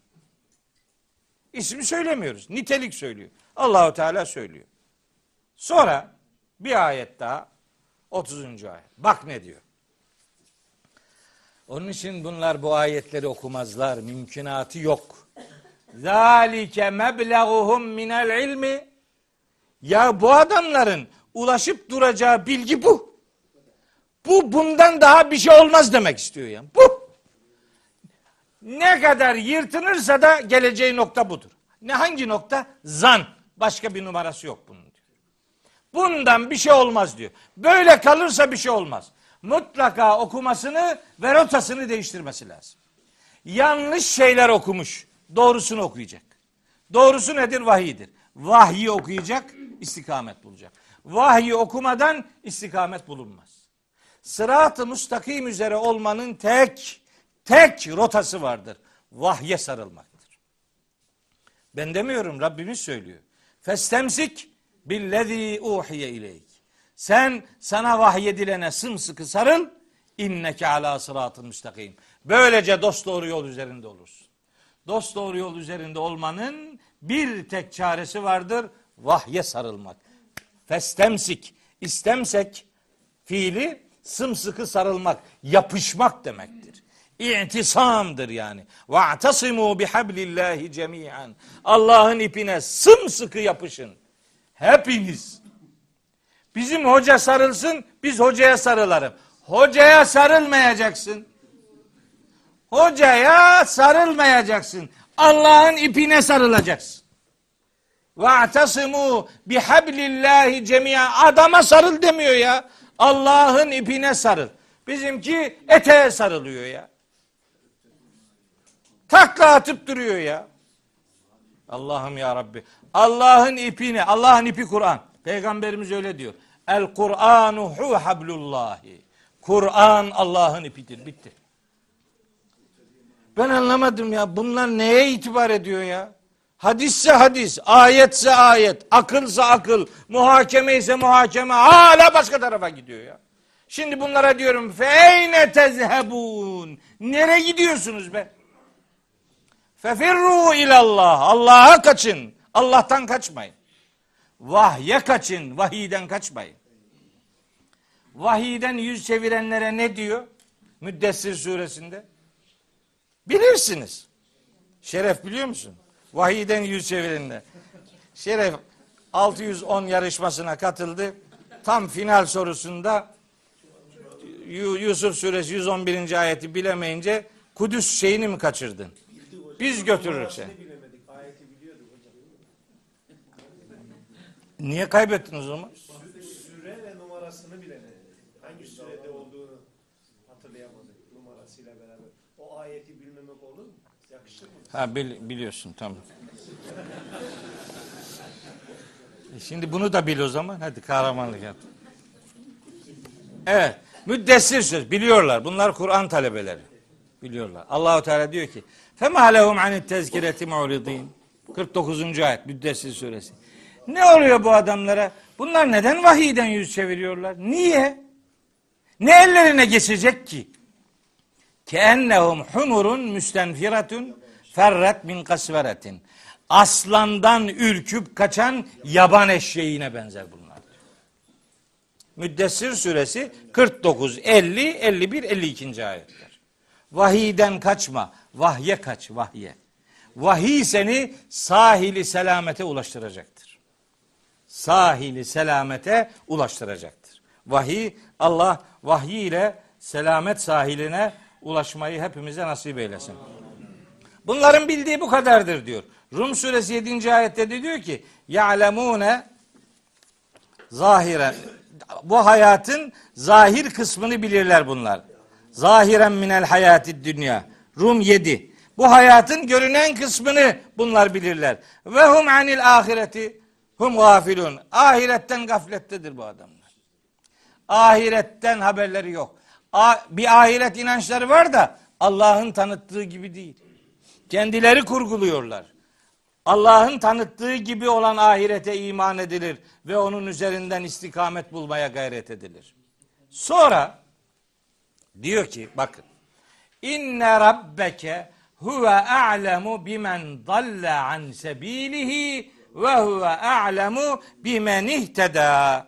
İsmi söylemiyoruz. Nitelik söylüyor. Allahu Teala söylüyor. Sonra bir ayet daha 30. ayet. Bak ne diyor. Onun için bunlar bu ayetleri okumazlar. Mümkünatı yok. Zalike mebleguhum minel ilmi. Ya bu adamların ulaşıp duracağı bilgi bu. Bu bundan daha bir şey olmaz demek istiyor yani. Bu. Ne kadar yırtınırsa da geleceği nokta budur. Ne hangi nokta? Zan. Başka bir numarası yok bunun. Bundan bir şey olmaz diyor. Böyle kalırsa bir şey olmaz. Mutlaka okumasını ve rotasını değiştirmesi lazım. Yanlış şeyler okumuş. Doğrusunu okuyacak. Doğrusu nedir? Vahiydir. Vahyi okuyacak, istikamet bulacak. Vahyi okumadan istikamet bulunmaz. Sırat-ı müstakim üzere olmanın tek tek rotası vardır. Vahye sarılmaktır. Ben demiyorum Rabbimiz söylüyor. Festemsik billezî uhiye ileyk. Sen sana vahyedilene sımsıkı sarıl. İnneke ala sıratın müstakim. Böylece dost doğru yol üzerinde olursun. Dost doğru yol üzerinde olmanın bir tek çaresi vardır. Vahye sarılmak. Festemsik. istemsek fiili sımsıkı sarılmak, yapışmak demektir. İ'tisamdır yani. Ve atasimu bihablillahi cemiyan. Allah'ın ipine sımsıkı yapışın. Hepiniz. Bizim hoca sarılsın, biz hocaya sarılarım. Hocaya sarılmayacaksın. Hocaya sarılmayacaksın. Allah'ın ipine sarılacaksın. Ve atasimu bihablillahi cemiyan. Adama sarıl demiyor ya. Allah'ın ipine sarıl. Bizimki eteğe sarılıyor ya. Takla atıp duruyor ya. Allah'ım ya Rabbi. Allah'ın ipine, Allah'ın ipi Kur'an. Peygamberimiz öyle diyor. El Kur'anu hu hablullahi. Kur'an Allah'ın ipidir. Bitti. Ben anlamadım ya. Bunlar neye itibar ediyor ya? Hadisse hadis, ayetse ayet, akılsa akıl, muhakeme ise muhakeme hala başka tarafa gidiyor ya. Şimdi bunlara diyorum feyne tezhebun. Nereye gidiyorsunuz be? Fefirru ilallah. Allah'a kaçın. Allah'tan kaçmayın. Vahye kaçın. Vahiyden kaçmayın. Vahiyden yüz çevirenlere ne diyor? Müddessir suresinde. Bilirsiniz. Şeref biliyor musun? Vahiyden yüz çevirenler. Şeref 610 yarışmasına katıldı. Tam final sorusunda Yusuf suresi 111. ayeti bilemeyince Kudüs şeyini mi kaçırdın? Biz götürürük seni. Niye kaybettin o zaman? Süre ve numarasını bilemedi. Hangi sürede olduğunu hatırlayamadı numarasıyla beraber. O ayeti bilmemek olur mu? Yakışır mı? Ha bil- biliyorsun tamam. E şimdi bunu da bil o zaman. Hadi kahramanlık yap. Evet. Müddessir söz. Biliyorlar. Bunlar Kur'an talebeleri. Biliyorlar. Allahu Teala diyor ki: "Fema lehum anit tezkireti mu'ridin." 49. ayet Müddessir suresi. Ne oluyor bu adamlara? Bunlar neden vahiyden yüz çeviriyorlar? Niye? Ne ellerine geçecek ki? Keennehum humurun müstenfiratun ferret min kasveretin. Aslandan ürküp kaçan yaban eşeğine benzer bunlar. Müddessir suresi 49, 50, 51, 52. ayetler. Vahiyden kaçma, vahye kaç, vahye. Vahiy seni sahili selamete ulaştıracaktır. Sahili selamete ulaştıracaktır. Vahiy, Allah vahiy ile selamet sahiline ulaşmayı hepimize nasip eylesin. Bunların bildiği bu kadardır diyor. Rum suresi 7. ayette de diyor ki ya'lemune zahiren bu hayatın zahir kısmını bilirler bunlar. Zahiren minel hayati dünya. Rum 7. Bu hayatın görünen kısmını bunlar bilirler. Ve hum anil ahireti hum gafilun. Ahiretten gaflettedir bu adamlar. Ahiretten haberleri yok. Bir ahiret inançları var da Allah'ın tanıttığı gibi değil. Kendileri kurguluyorlar. Allah'ın tanıttığı gibi olan ahirete iman edilir ve onun üzerinden istikamet bulmaya gayret edilir. Sonra diyor ki bakın inne rabbeke huve a'lemu bimen dalle an sebilihi ve huve a'lemu bimen ihteda.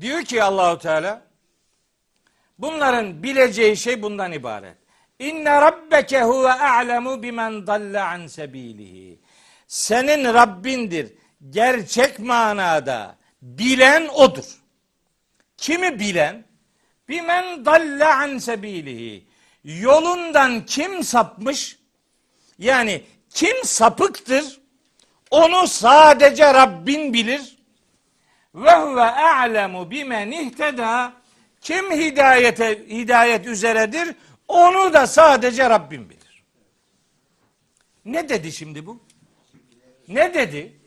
Diyor ki Allahu Teala bunların bileceği şey bundan ibaret. İnne rabbeke huve a'lemu bimen dalle an sebilihi. Senin Rabbindir. Gerçek manada bilen odur. Kimi bilen? Bimen dalle an sebilihi. Yolundan kim sapmış? Yani kim sapıktır? Onu sadece Rabbin bilir. Ve huve a'lemu bimen ihteda. Kim hidayete hidayet üzeredir? Onu da sadece Rabbim bilir. Ne dedi şimdi bu? Ne dedi?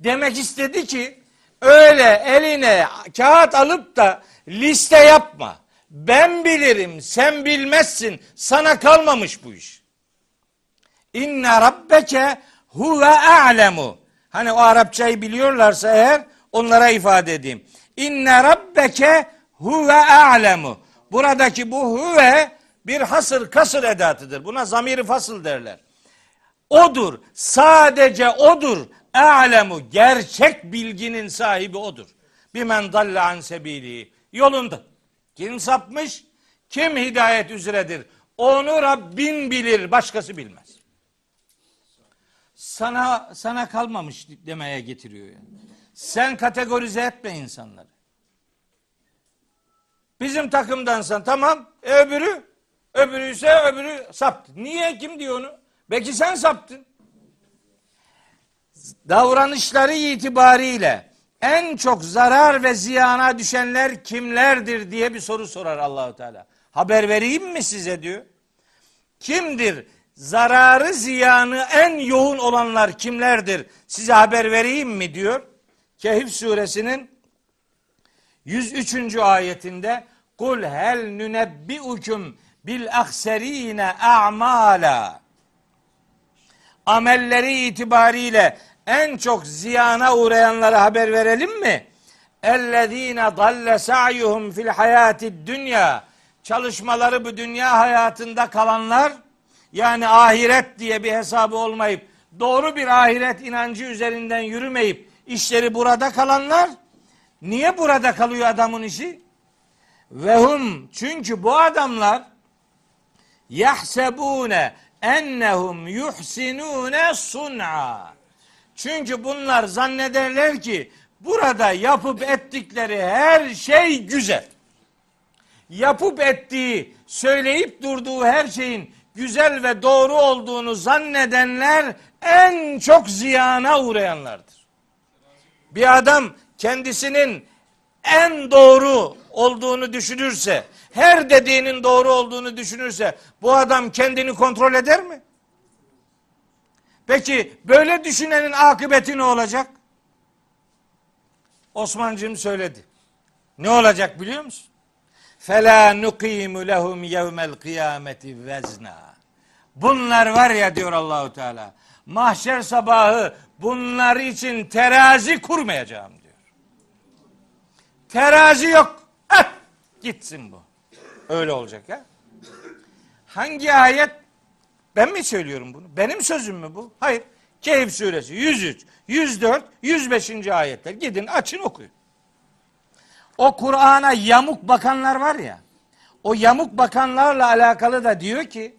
Demek istedi ki öyle eline kağıt alıp da liste yapma. Ben bilirim, sen bilmezsin. Sana kalmamış bu iş. İnne rabbeke huve a'lemu. Hani o Arapçayı biliyorlarsa eğer onlara ifade edeyim. İnne rabbeke huve a'lemu. Buradaki bu huve bir hasır kasır edatıdır. Buna zamiri fasıl derler. Odur. Sadece odur. A'lemu. Gerçek bilginin sahibi odur. Bimen dalle an sebili. Yolunda. Kim sapmış? Kim hidayet üzeredir? Onu Rabbin bilir. Başkası bilmez. Sana sana kalmamış demeye getiriyor yani. Sen kategorize etme insanları. Bizim takımdansan tamam. Öbürü? Öbürü ise öbürü saptı. Niye? Kim diyor onu? Belki sen saptın. Davranışları itibariyle en çok zarar ve ziyana düşenler kimlerdir diye bir soru sorar Allahu Teala. Haber vereyim mi size diyor. Kimdir? Zararı ziyanı en yoğun olanlar kimlerdir? Size haber vereyim mi diyor. Kehf suresinin 103. ayetinde Kul hel nünebbiukum bil akserine a'mala amelleri itibariyle en çok ziyana uğrayanlara haber verelim mi? Ellezine dalle sa'yuhum fil hayati dünya. Çalışmaları bu dünya hayatında kalanlar yani ahiret diye bir hesabı olmayıp doğru bir ahiret inancı üzerinden yürümeyip işleri burada kalanlar niye burada kalıyor adamın işi? Ve hum çünkü bu adamlar yahsebune ennehum yuhsinune sun'a. Çünkü bunlar zannederler ki burada yapıp ettikleri her şey güzel. Yapıp ettiği, söyleyip durduğu her şeyin güzel ve doğru olduğunu zannedenler en çok ziyana uğrayanlardır. Bir adam kendisinin en doğru olduğunu düşünürse, her dediğinin doğru olduğunu düşünürse bu adam kendini kontrol eder mi? Peki böyle düşünenin akıbeti ne olacak? Osmancığım söyledi. Ne olacak biliyor musun? Fela nuqimu lehum yevmel kıyameti vezna. Bunlar var ya diyor Allahu Teala. Mahşer sabahı bunlar için terazi kurmayacağım diyor. Terazi yok. Eh, gitsin bu. Öyle olacak ya. Hangi ayet? Ben mi söylüyorum bunu? Benim sözüm mü bu? Hayır. Kehf suresi 103, 104, 105. ayetler. Gidin açın okuyun. O Kur'an'a yamuk bakanlar var ya. O yamuk bakanlarla alakalı da diyor ki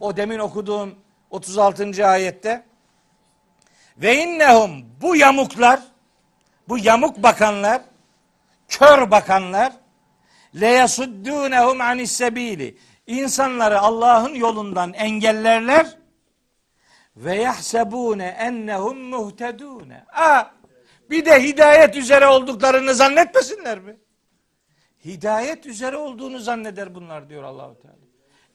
o demin okuduğum 36. ayette ve innehum bu yamuklar bu yamuk bakanlar kör bakanlar leyasuddûnehum anis sebili insanları Allah'ın yolundan engellerler ve yahsebune ennehum muhtedune. Aa, bir de hidayet üzere olduklarını zannetmesinler mi? Hidayet üzere olduğunu zanneder bunlar diyor Allahu Teala.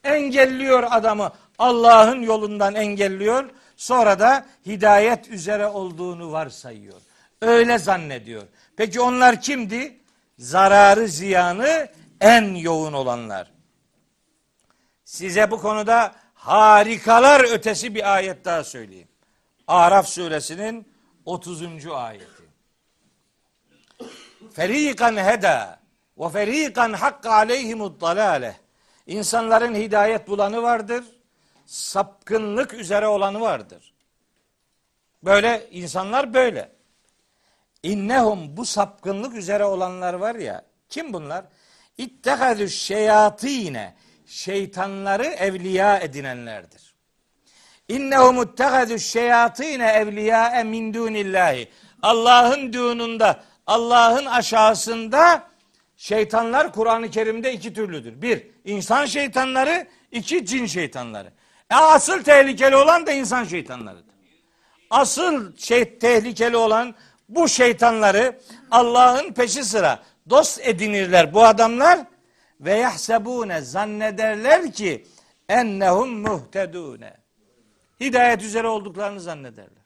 Engelliyor adamı Allah'ın yolundan engelliyor. Sonra da hidayet üzere olduğunu varsayıyor. Öyle zannediyor. Peki onlar kimdi? Zararı ziyanı en yoğun olanlar. Size bu konuda harikalar ötesi bir ayet daha söyleyeyim. Araf suresinin 30. ayeti. Ferikan heda ve ferikan hakka aleyhimud dalale. İnsanların hidayet bulanı vardır. Sapkınlık üzere olanı vardır. Böyle insanlar böyle. İnnehum bu sapkınlık üzere olanlar var ya. Kim bunlar? İttehadü şeyatine şeytanları evliya edinenlerdir. İnnehum ittehadü şeyatine evliya min dunillahi. Allah'ın düğününde, Allah'ın aşağısında şeytanlar Kur'an-ı Kerim'de iki türlüdür. Bir, insan şeytanları, iki cin şeytanları. E asıl tehlikeli olan da insan şeytanlarıdır. Asıl şey tehlikeli olan bu şeytanları Allah'ın peşi sıra dost edinirler bu adamlar ve yahsebune zannederler ki ennehum muhtedune. Hidayet üzere olduklarını zannederler.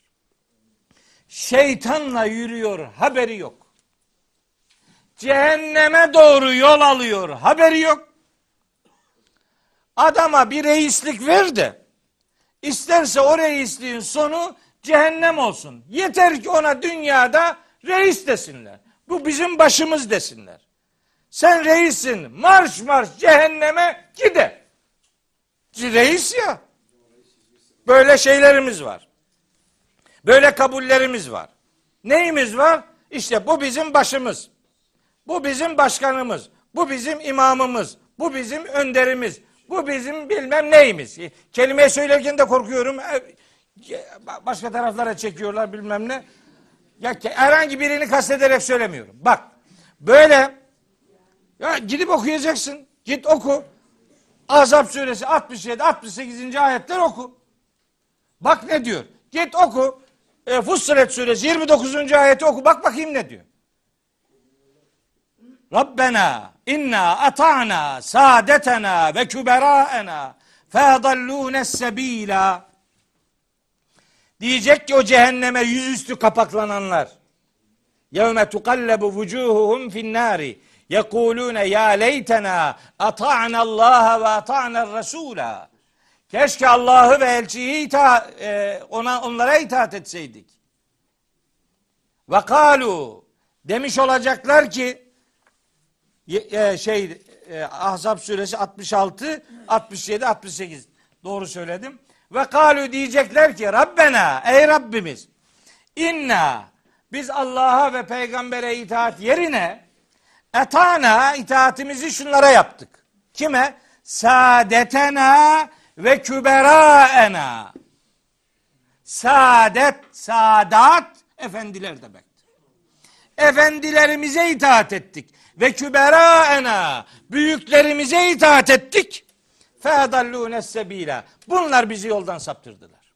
Şeytanla yürüyor, haberi yok. Cehenneme doğru yol alıyor, haberi yok. Adama bir reislik ver de isterse o reisliğin sonu cehennem olsun. Yeter ki ona dünyada reis desinler. Bu bizim başımız desinler. Sen reissin. Marş marş cehenneme gide. Reis ya. Böyle şeylerimiz var. Böyle kabullerimiz var. Neyimiz var? İşte bu bizim başımız. Bu bizim başkanımız. Bu bizim imamımız. Bu bizim önderimiz. Bu bizim bilmem neyimiz. Kelimeyi söylerken de korkuyorum. Başka taraflara çekiyorlar bilmem ne. Ya herhangi birini kastederek söylemiyorum. Bak böyle ya gidip okuyacaksın. Git oku. Azap suresi 67 68. ayetler oku. Bak ne diyor? Git oku. e, Fussilet suresi 29. ayeti oku bak bakayım ne diyor. Rabbena inna ata'na saadetena ve küberaena fedallûne sebîlâ Diyecek ki o cehenneme yüzüstü kapaklananlar. Yevme tukallabu vucuhuhum fin nari. Yekulune ya leytena ata'na Allah ve ata'na Resula. Keşke Allah'ı ve elçiyi ita, e, ona onlara itaat etseydik. Ve kalu demiş olacaklar ki e, şey e, Ahzab suresi 66 67 68 doğru söyledim. Ve kalu diyecekler ki Rabbena ey Rabbimiz inna biz Allah'a ve peygambere itaat yerine etana itaatimizi şunlara yaptık. Kime? Saadetena ve küberaena. Saadet, saadat efendiler demektir. Efendilerimize itaat ettik. Ve küberaena büyüklerimize itaat ettik. Fedallûne sebîlâ. Bunlar bizi yoldan saptırdılar.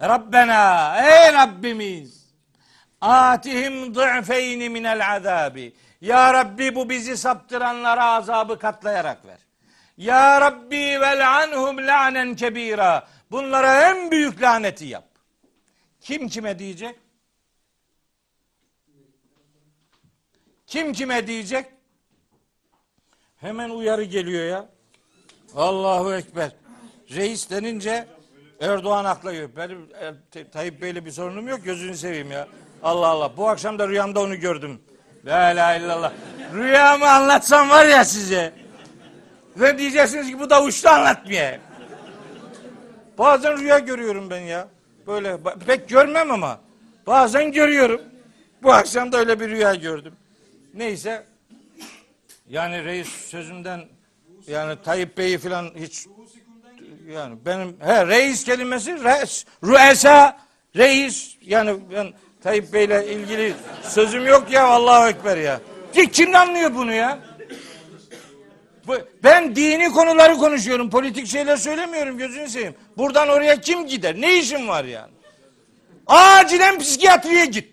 Rabbena ey Rabbimiz atihim dı'feyni minel azabi. Ya Rabbi bu bizi saptıranlara azabı katlayarak ver. Ya Rabbi vel anhum la'nen kebira. Bunlara en büyük laneti yap. Kim kime diyecek? Kim kime diyecek? Hemen uyarı geliyor ya. Allahu Ekber. Reis denince Erdoğan akla geliyor. Benim e, Tayyip Bey'le bir sorunum yok. Gözünü seveyim ya. Allah Allah. Bu akşam da rüyamda onu gördüm. La ilahe illallah. Rüyamı anlatsam var ya size. Ve diyeceksiniz ki bu da uçtu anlatmıyor. Bazen rüya görüyorum ben ya. Böyle pek görmem ama bazen görüyorum. Bu akşam da öyle bir rüya gördüm. Neyse yani reis sözümden yani Tayyip Bey'i falan hiç yani benim he reis kelimesi reis, rüesa reis yani ben Tayyip Bey'le ilgili sözüm yok ya Allahu Ekber ya. Kim anlıyor bunu ya? Ben dini konuları konuşuyorum. Politik şeyler söylemiyorum gözünü seveyim. Buradan oraya kim gider? Ne işin var yani? Acilen psikiyatriye git.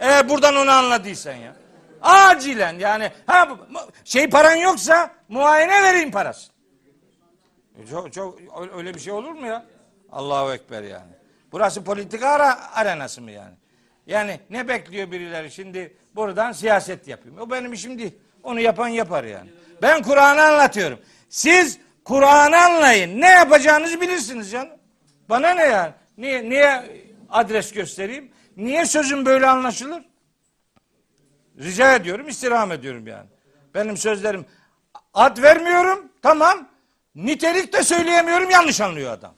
Eğer buradan onu anladıysan ya. Acilen yani ha şey paran yoksa muayene vereyim parası. E, çok, çok öyle bir şey olur mu ya? Allahu Ekber yani. Burası politika ara, arenası mı yani? Yani ne bekliyor birileri şimdi buradan siyaset yapayım. O benim işim değil. Onu yapan yapar yani. Ben Kur'an'ı anlatıyorum. Siz Kur'an'ı anlayın. Ne yapacağınızı bilirsiniz canım. Bana ne yani? Niye, niye adres göstereyim? Niye sözüm böyle anlaşılır? Rica ediyorum, istirham ediyorum yani. Benim sözlerim ad vermiyorum, tamam. Nitelik de söyleyemiyorum, yanlış anlıyor adam.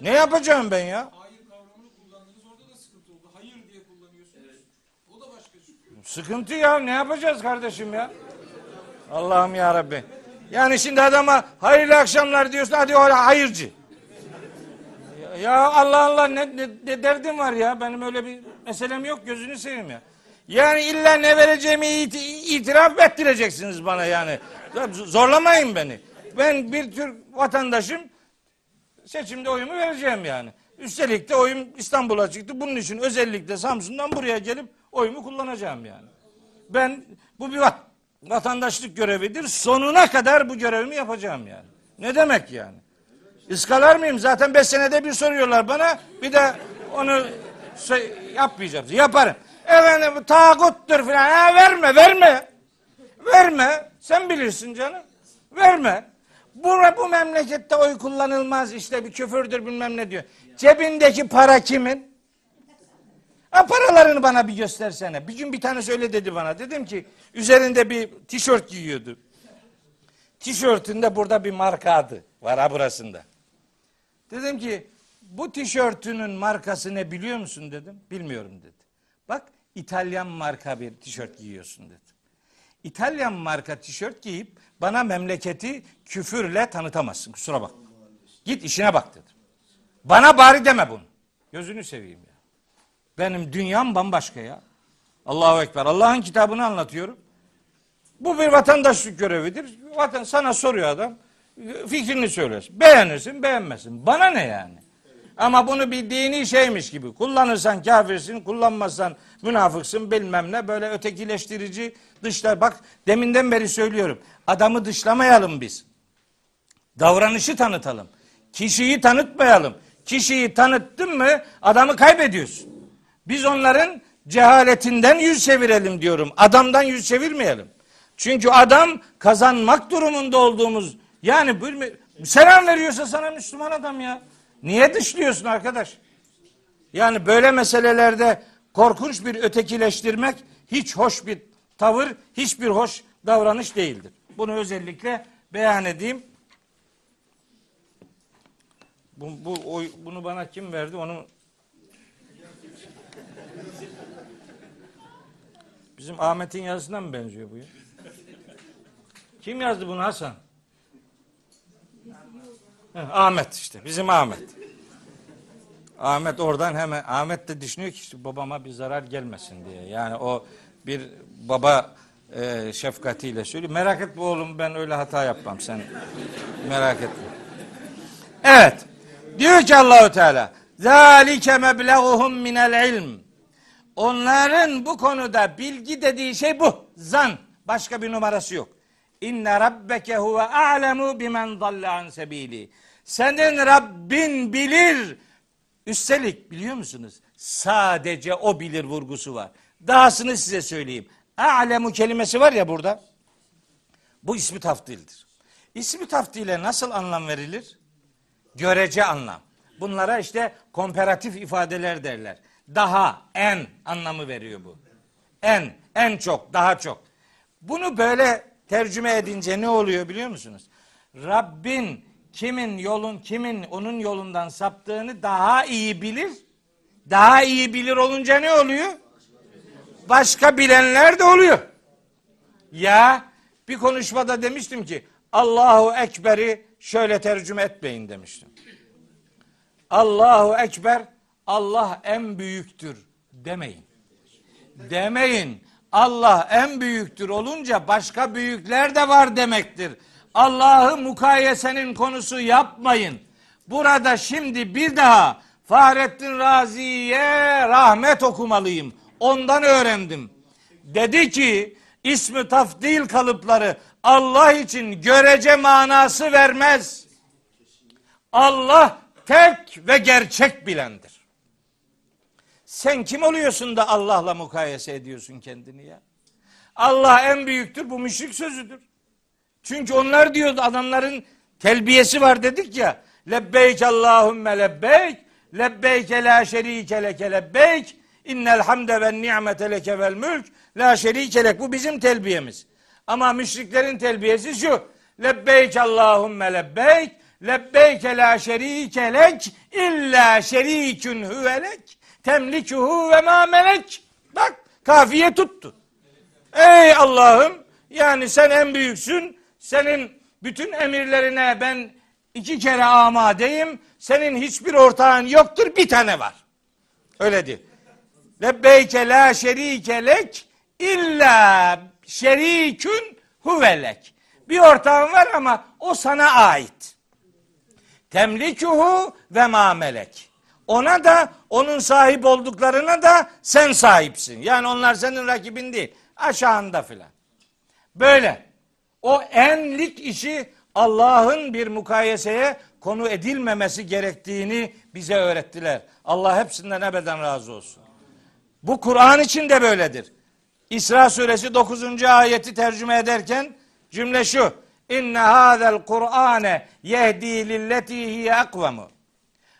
Ne yapacağım ben ya? Hayır kavramını kullandınız, orada da sıkıntı oldu. Hayır diye kullanıyorsunuz. O da başka şey. Sıkıntı ya, ne yapacağız kardeşim ya? Allah'ım ya Rabbi. Yani şimdi adama hayırlı akşamlar diyorsun, hadi o hayırcı. Ya Allah Allah ne, ne, ne derdim var ya, benim öyle bir meselem yok, gözünü seveyim ya. Yani illa ne vereceğimi it itiraf ettireceksiniz bana yani. Zorlamayın beni. Ben bir Türk vatandaşım. Seçimde oyumu vereceğim yani. Üstelik de oyum İstanbul'a çıktı. Bunun için özellikle Samsun'dan buraya gelip oyumu kullanacağım yani. Ben bu bir vatandaşlık görevidir. Sonuna kadar bu görevimi yapacağım yani. Ne demek yani? Iskalar mıyım? Zaten beş senede bir soruyorlar bana. Bir de onu yapmayacağım. Yaparım. Efendim tağuttur filan. Ha, verme verme. Verme. Sen bilirsin canım. Verme. Bu, bu memlekette oy kullanılmaz işte bir küfürdür bilmem ne diyor. Cebindeki para kimin? Ha, paralarını bana bir göstersene. Bir gün bir tane öyle dedi bana. Dedim ki üzerinde bir tişört giyiyordu. Tişörtünde burada bir marka adı var ha burasında. Dedim ki bu tişörtünün markası ne biliyor musun dedim. Bilmiyorum dedi. Bak İtalyan marka bir tişört giyiyorsun dedim. İtalyan marka tişört giyip bana memleketi küfürle tanıtamazsın. Kusura bak. Git işine bak dedim. Bana bari deme bunu. Gözünü seveyim ya. Benim dünyam bambaşka ya. Allahu Ekber. Allah'ın kitabını anlatıyorum. Bu bir vatandaşlık görevidir. Vatan sana soruyor adam. Fikrini söylesin. Beğenirsin, beğenmesin. Bana ne yani? Ama bunu bir dini şeymiş gibi kullanırsan kafirsin, kullanmazsan münafıksın bilmem ne böyle ötekileştirici dışlar. Bak deminden beri söylüyorum. Adamı dışlamayalım biz. Davranışı tanıtalım. Kişiyi tanıtmayalım. Kişiyi tanıttın mı adamı kaybediyorsun. Biz onların cehaletinden yüz çevirelim diyorum. Adamdan yüz çevirmeyelim. Çünkü adam kazanmak durumunda olduğumuz yani selam veriyorsa sana Müslüman adam ya. Niye dışlıyorsun arkadaş? Yani böyle meselelerde korkunç bir ötekileştirmek hiç hoş bir tavır, hiçbir hoş davranış değildir. Bunu özellikle beyan edeyim. Bu, bu oy- bunu bana kim verdi? Onu Bizim Ahmet'in yazısına mı benziyor bu ya? Kim yazdı bunu Hasan? Ahmet işte. Bizim Ahmet. Ahmet oradan hemen Ahmet de düşünüyor ki işte babama bir zarar gelmesin diye. Yani o bir baba e, şefkatiyle söylüyor. Merak etme oğlum ben öyle hata yapmam sen merak etme. Evet. Diyor ki Allahu Teala zalike mebleguhum minel ilm. Onların bu konuda bilgi dediği şey bu. Zan. Başka bir numarası yok. İnne rabbeke huve a'lemu bimen dalle an sebili. Senin Rabbin bilir. Üstelik biliyor musunuz? Sadece o bilir vurgusu var. Dahasını size söyleyeyim. A'lemu kelimesi var ya burada. Bu ismi taftildir. İsmi taftile nasıl anlam verilir? Görece anlam. Bunlara işte komparatif ifadeler derler. Daha, en anlamı veriyor bu. En, en çok, daha çok. Bunu böyle tercüme edince ne oluyor biliyor musunuz? Rabbin kimin yolun, kimin onun yolundan saptığını daha iyi bilir. Daha iyi bilir olunca ne oluyor? Başka bilenler de oluyor. Ya bir konuşmada demiştim ki Allahu Ekber'i şöyle tercüme etmeyin demiştim. Allahu Ekber Allah en büyüktür demeyin. Demeyin. Allah en büyüktür olunca başka büyükler de var demektir. Allah'ı mukayesenin konusu yapmayın. Burada şimdi bir daha Fahrettin Razi'ye rahmet okumalıyım. Ondan öğrendim. Dedi ki ismi tafdil kalıpları Allah için görece manası vermez. Allah tek ve gerçek bilendir. Sen kim oluyorsun da Allah'la mukayese ediyorsun kendini ya? Allah en büyüktür bu müşrik sözüdür. Çünkü onlar diyor adamların telbiyesi var dedik ya. Lebbeyk Allahümme lebbeyk. Lebbeyke la şerike leke lebbeyk. İnnel hamde ve ni'mete leke vel mülk. La şerike lek. Bu bizim telbiyemiz. Ama müşriklerin telbiyesi şu. Lebbeyk Allahümme lebbeyk. Lebbeyke la şerike lek. İlla şerikün huvelek. Temlikuhu ve ma melek. Bak kafiye tuttu. Ey Allah'ım yani sen en büyüksün. Senin bütün emirlerine ben iki kere amadeyim. Senin hiçbir ortağın yoktur. Bir tane var. Öyle diyor. Lebbeyke la şerike lek illa şerikün huvelek. Bir ortağın var ama o sana ait. Temlikuhu ve ma melek. Ona da onun sahip olduklarına da sen sahipsin. Yani onlar senin rakibin değil. Aşağında filan. Böyle. O enlik işi Allah'ın bir mukayeseye konu edilmemesi gerektiğini bize öğrettiler. Allah hepsinden ebeden razı olsun. Bu Kur'an için de böyledir. İsra suresi 9. ayeti tercüme ederken cümle şu. İnne hazel Kur'ane yehdi lilleti hiye akvemu.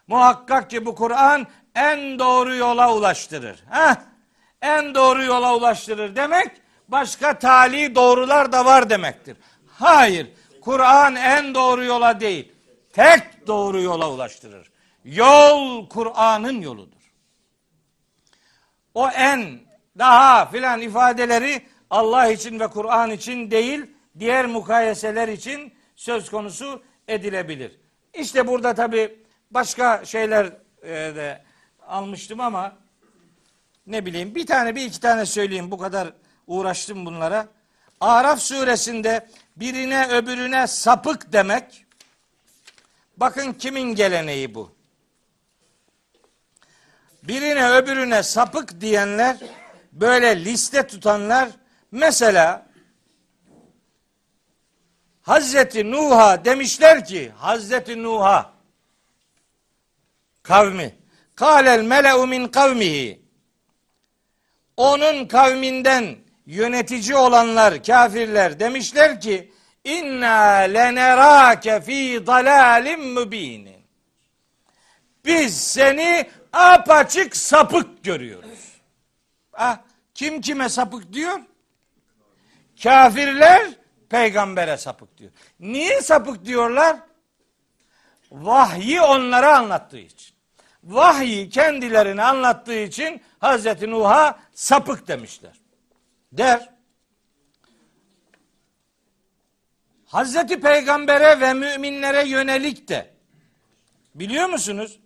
Muhakkak ki bu Kur'an en doğru yola ulaştırır. Heh, en doğru yola ulaştırır demek başka tali doğrular da var demektir. Hayır, Kur'an en doğru yola değil, tek doğru yola ulaştırır. Yol Kur'an'ın yoludur. O en, daha filan ifadeleri Allah için ve Kur'an için değil, diğer mukayeseler için söz konusu edilebilir. İşte burada tabi başka şeyler e, de almıştım ama ne bileyim bir tane bir iki tane söyleyeyim bu kadar uğraştım bunlara. Araf suresinde birine öbürüne sapık demek bakın kimin geleneği bu? birine öbürüne sapık diyenler, böyle liste tutanlar, mesela Hazreti Nuh'a demişler ki, Hazreti Nuh'a kavmi, kâlel mele'u min kavmihi, onun kavminden yönetici olanlar, kafirler demişler ki, inna lenerake fi dalalin mübinin. Biz seni apaçık sapık görüyoruz. Ah, kim kime sapık diyor? Kafirler peygambere sapık diyor. Niye sapık diyorlar? Vahyi onlara anlattığı için. Vahyi kendilerine anlattığı için Hazreti Nuh'a sapık demişler. Der. Hazreti Peygamber'e ve müminlere yönelik de biliyor musunuz?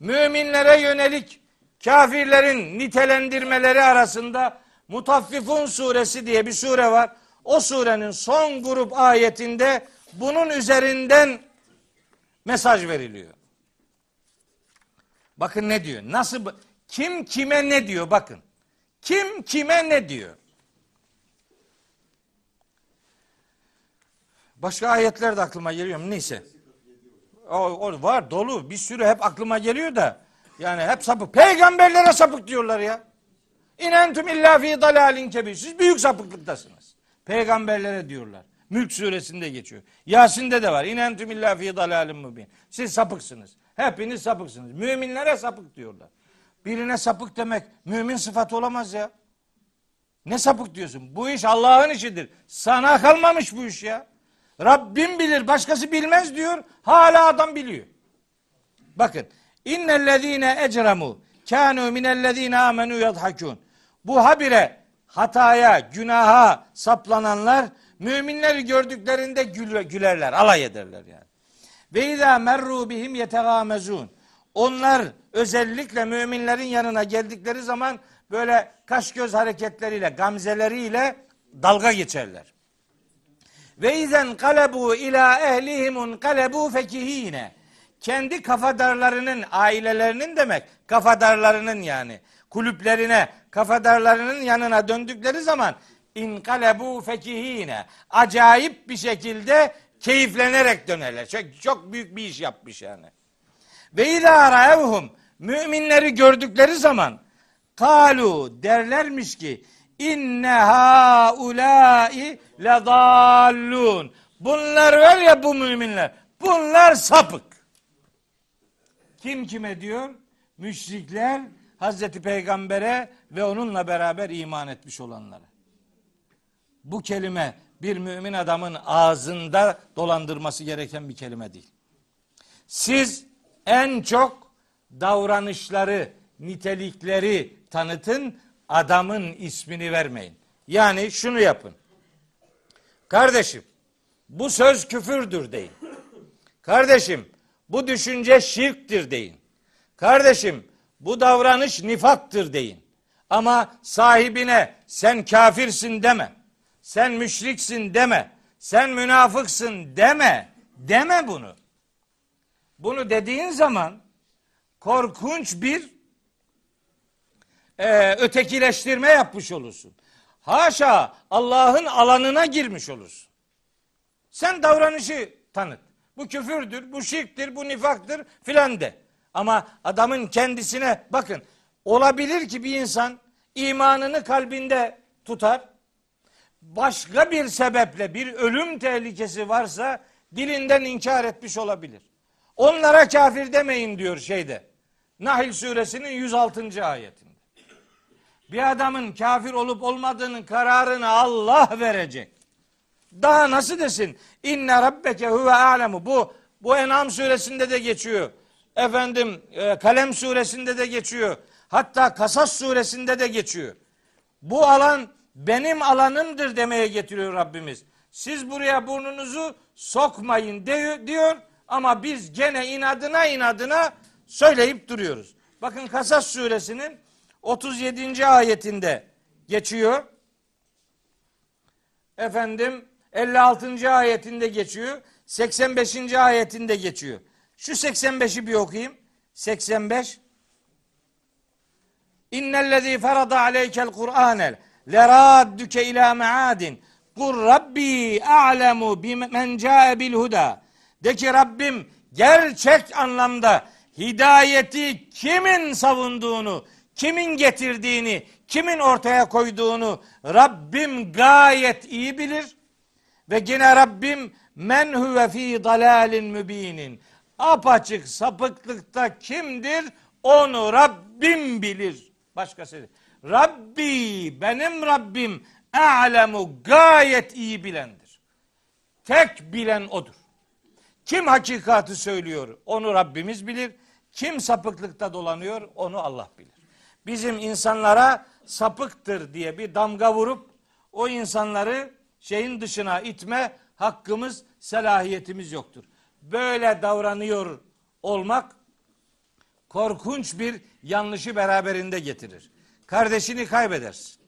Müminlere yönelik kafirlerin nitelendirmeleri arasında Mutaffifun suresi diye bir sure var. O surenin son grup ayetinde bunun üzerinden mesaj veriliyor. Bakın ne diyor? Nasıl kim kime ne diyor bakın. Kim kime ne diyor? Başka ayetler de aklıma geliyor? Neyse. O, o var dolu bir sürü hep aklıma geliyor da yani hep sapık. Peygamberlere sapık diyorlar ya. İnentum illa fi dalalin kebir. Siz büyük sapıklıktasınız. Peygamberlere diyorlar. Mülk suresinde geçiyor. Yasin'de de var. İnentum illa fi dalalin mubin. Siz sapıksınız. Hepiniz sapıksınız. Müminlere sapık diyorlar. Birine sapık demek mümin sıfatı olamaz ya. Ne sapık diyorsun? Bu iş Allah'ın işidir. Sana kalmamış bu iş ya. Rabbim bilir, başkası bilmez diyor. Hala adam biliyor. Bakın. İnnellezîne ecremu kânû minellezîne âmenû yadhakûn. Bu habire hataya, günaha saplananlar müminleri gördüklerinde gül, gülerler, alay ederler yani. Ve izâ merrû bihim yetegâmezûn. Onlar özellikle müminlerin yanına geldikleri zaman böyle kaş göz hareketleriyle, gamzeleriyle dalga geçerler. Ve izen kalebu ila ehlihimun kalebu fekihine. Kendi kafadarlarının, ailelerinin demek, kafadarlarının yani, kulüplerine, kafadarlarının yanına döndükleri zaman inkalebu fekihine. Acayip bir şekilde keyiflenerek dönerler. Çok, çok büyük bir iş yapmış yani. Ve izâ ra'evhum müminleri gördükleri zaman kalu derlermiş ki inne haulâi ledallûn. Bunlar var ya bu müminler. Bunlar sapık. Kim kime diyor? Müşrikler Hazreti Peygamber'e ve onunla beraber iman etmiş olanlara. Bu kelime bir mümin adamın ağzında dolandırması gereken bir kelime değil. Siz en çok davranışları, nitelikleri tanıtın, adamın ismini vermeyin. Yani şunu yapın. Kardeşim, bu söz küfürdür deyin. Kardeşim, bu düşünce şirktir deyin. Kardeşim, bu davranış nifaktır deyin. Ama sahibine sen kafirsin deme. Sen müşriksin deme. Sen münafıksın deme. Deme bunu. Bunu dediğin zaman korkunç bir e, ötekileştirme yapmış olursun. Haşa Allah'ın alanına girmiş olursun. Sen davranışı tanıt. Bu küfürdür, bu şirktir, bu nifaktır filan de. Ama adamın kendisine bakın olabilir ki bir insan imanını kalbinde tutar. Başka bir sebeple bir ölüm tehlikesi varsa dilinden inkar etmiş olabilir. Onlara kafir demeyin diyor şeyde. Nahl suresinin 106. ayetinde. Bir adamın kafir olup olmadığının kararını Allah verecek. Daha nasıl desin? İnne rabbeke huve alemu. Bu bu En'am suresinde de geçiyor. Efendim e, Kalem suresinde de geçiyor. Hatta Kasas suresinde de geçiyor. Bu alan benim alanımdır demeye getiriyor Rabbimiz. Siz buraya burnunuzu sokmayın diyor, ama biz gene inadına inadına söyleyip duruyoruz. Bakın Kasas suresinin 37. ayetinde geçiyor. Efendim 56. ayetinde geçiyor. 85. ayetinde geçiyor. Şu 85'i bir okuyayım. 85 İnnellezî ferada aleykel Kur'ane leradduke ila meadin. Kur Rabbi a'lemu bimen ca'e bil huda. De ki Rabbim gerçek anlamda hidayeti kimin savunduğunu, kimin getirdiğini, kimin ortaya koyduğunu Rabbim gayet iyi bilir. Ve yine Rabbim men huve fi dalalin mübinin. Apaçık sapıklıkta kimdir? Onu Rabbim bilir. Başkası değil. Rabbi benim Rabbim a'lemu gayet iyi bilendir. Tek bilen odur. Kim hakikati söylüyor onu Rabbimiz bilir. Kim sapıklıkta dolanıyor onu Allah bilir. Bizim insanlara sapıktır diye bir damga vurup o insanları şeyin dışına itme hakkımız, selahiyetimiz yoktur. Böyle davranıyor olmak korkunç bir yanlışı beraberinde getirir. Kardeşini kaybedersin.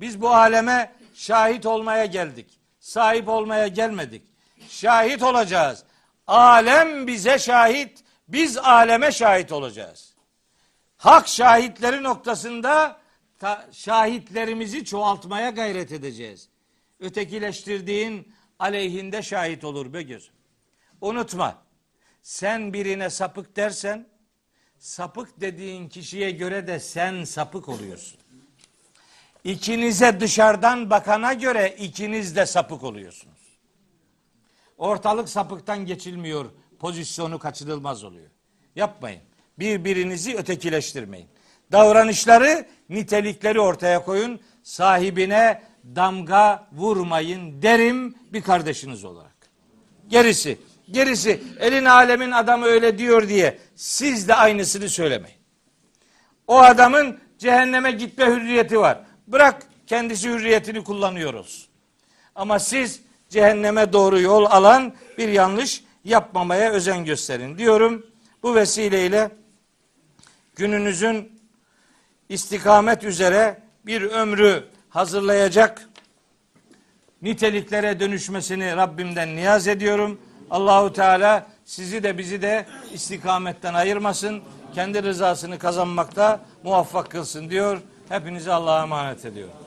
Biz bu aleme şahit olmaya geldik. Sahip olmaya gelmedik. Şahit olacağız. Alem bize şahit, biz aleme şahit olacağız. Hak şahitleri noktasında ta- şahitlerimizi çoğaltmaya gayret edeceğiz. Ötekileştirdiğin aleyhinde şahit olur be gözüm. Unutma. Sen birine sapık dersen sapık dediğin kişiye göre de sen sapık oluyorsun. İkinize dışarıdan bakana göre ikiniz de sapık oluyorsunuz. Ortalık sapıktan geçilmiyor. Pozisyonu kaçırılmaz oluyor. Yapmayın. Birbirinizi ötekileştirmeyin. Davranışları, nitelikleri ortaya koyun. Sahibine damga vurmayın derim bir kardeşiniz olarak. Gerisi, gerisi elin alemin adamı öyle diyor diye siz de aynısını söylemeyin. O adamın cehenneme gitme hürriyeti var. Bırak kendisi hürriyetini kullanıyor olsun. Ama siz cehenneme doğru yol alan bir yanlış yapmamaya özen gösterin diyorum. Bu vesileyle gününüzün istikamet üzere bir ömrü hazırlayacak niteliklere dönüşmesini Rabbimden niyaz ediyorum. Allahu Teala sizi de bizi de istikametten ayırmasın. Kendi rızasını kazanmakta muvaffak kılsın diyor. Hepinizi Allah'a emanet ediyorum.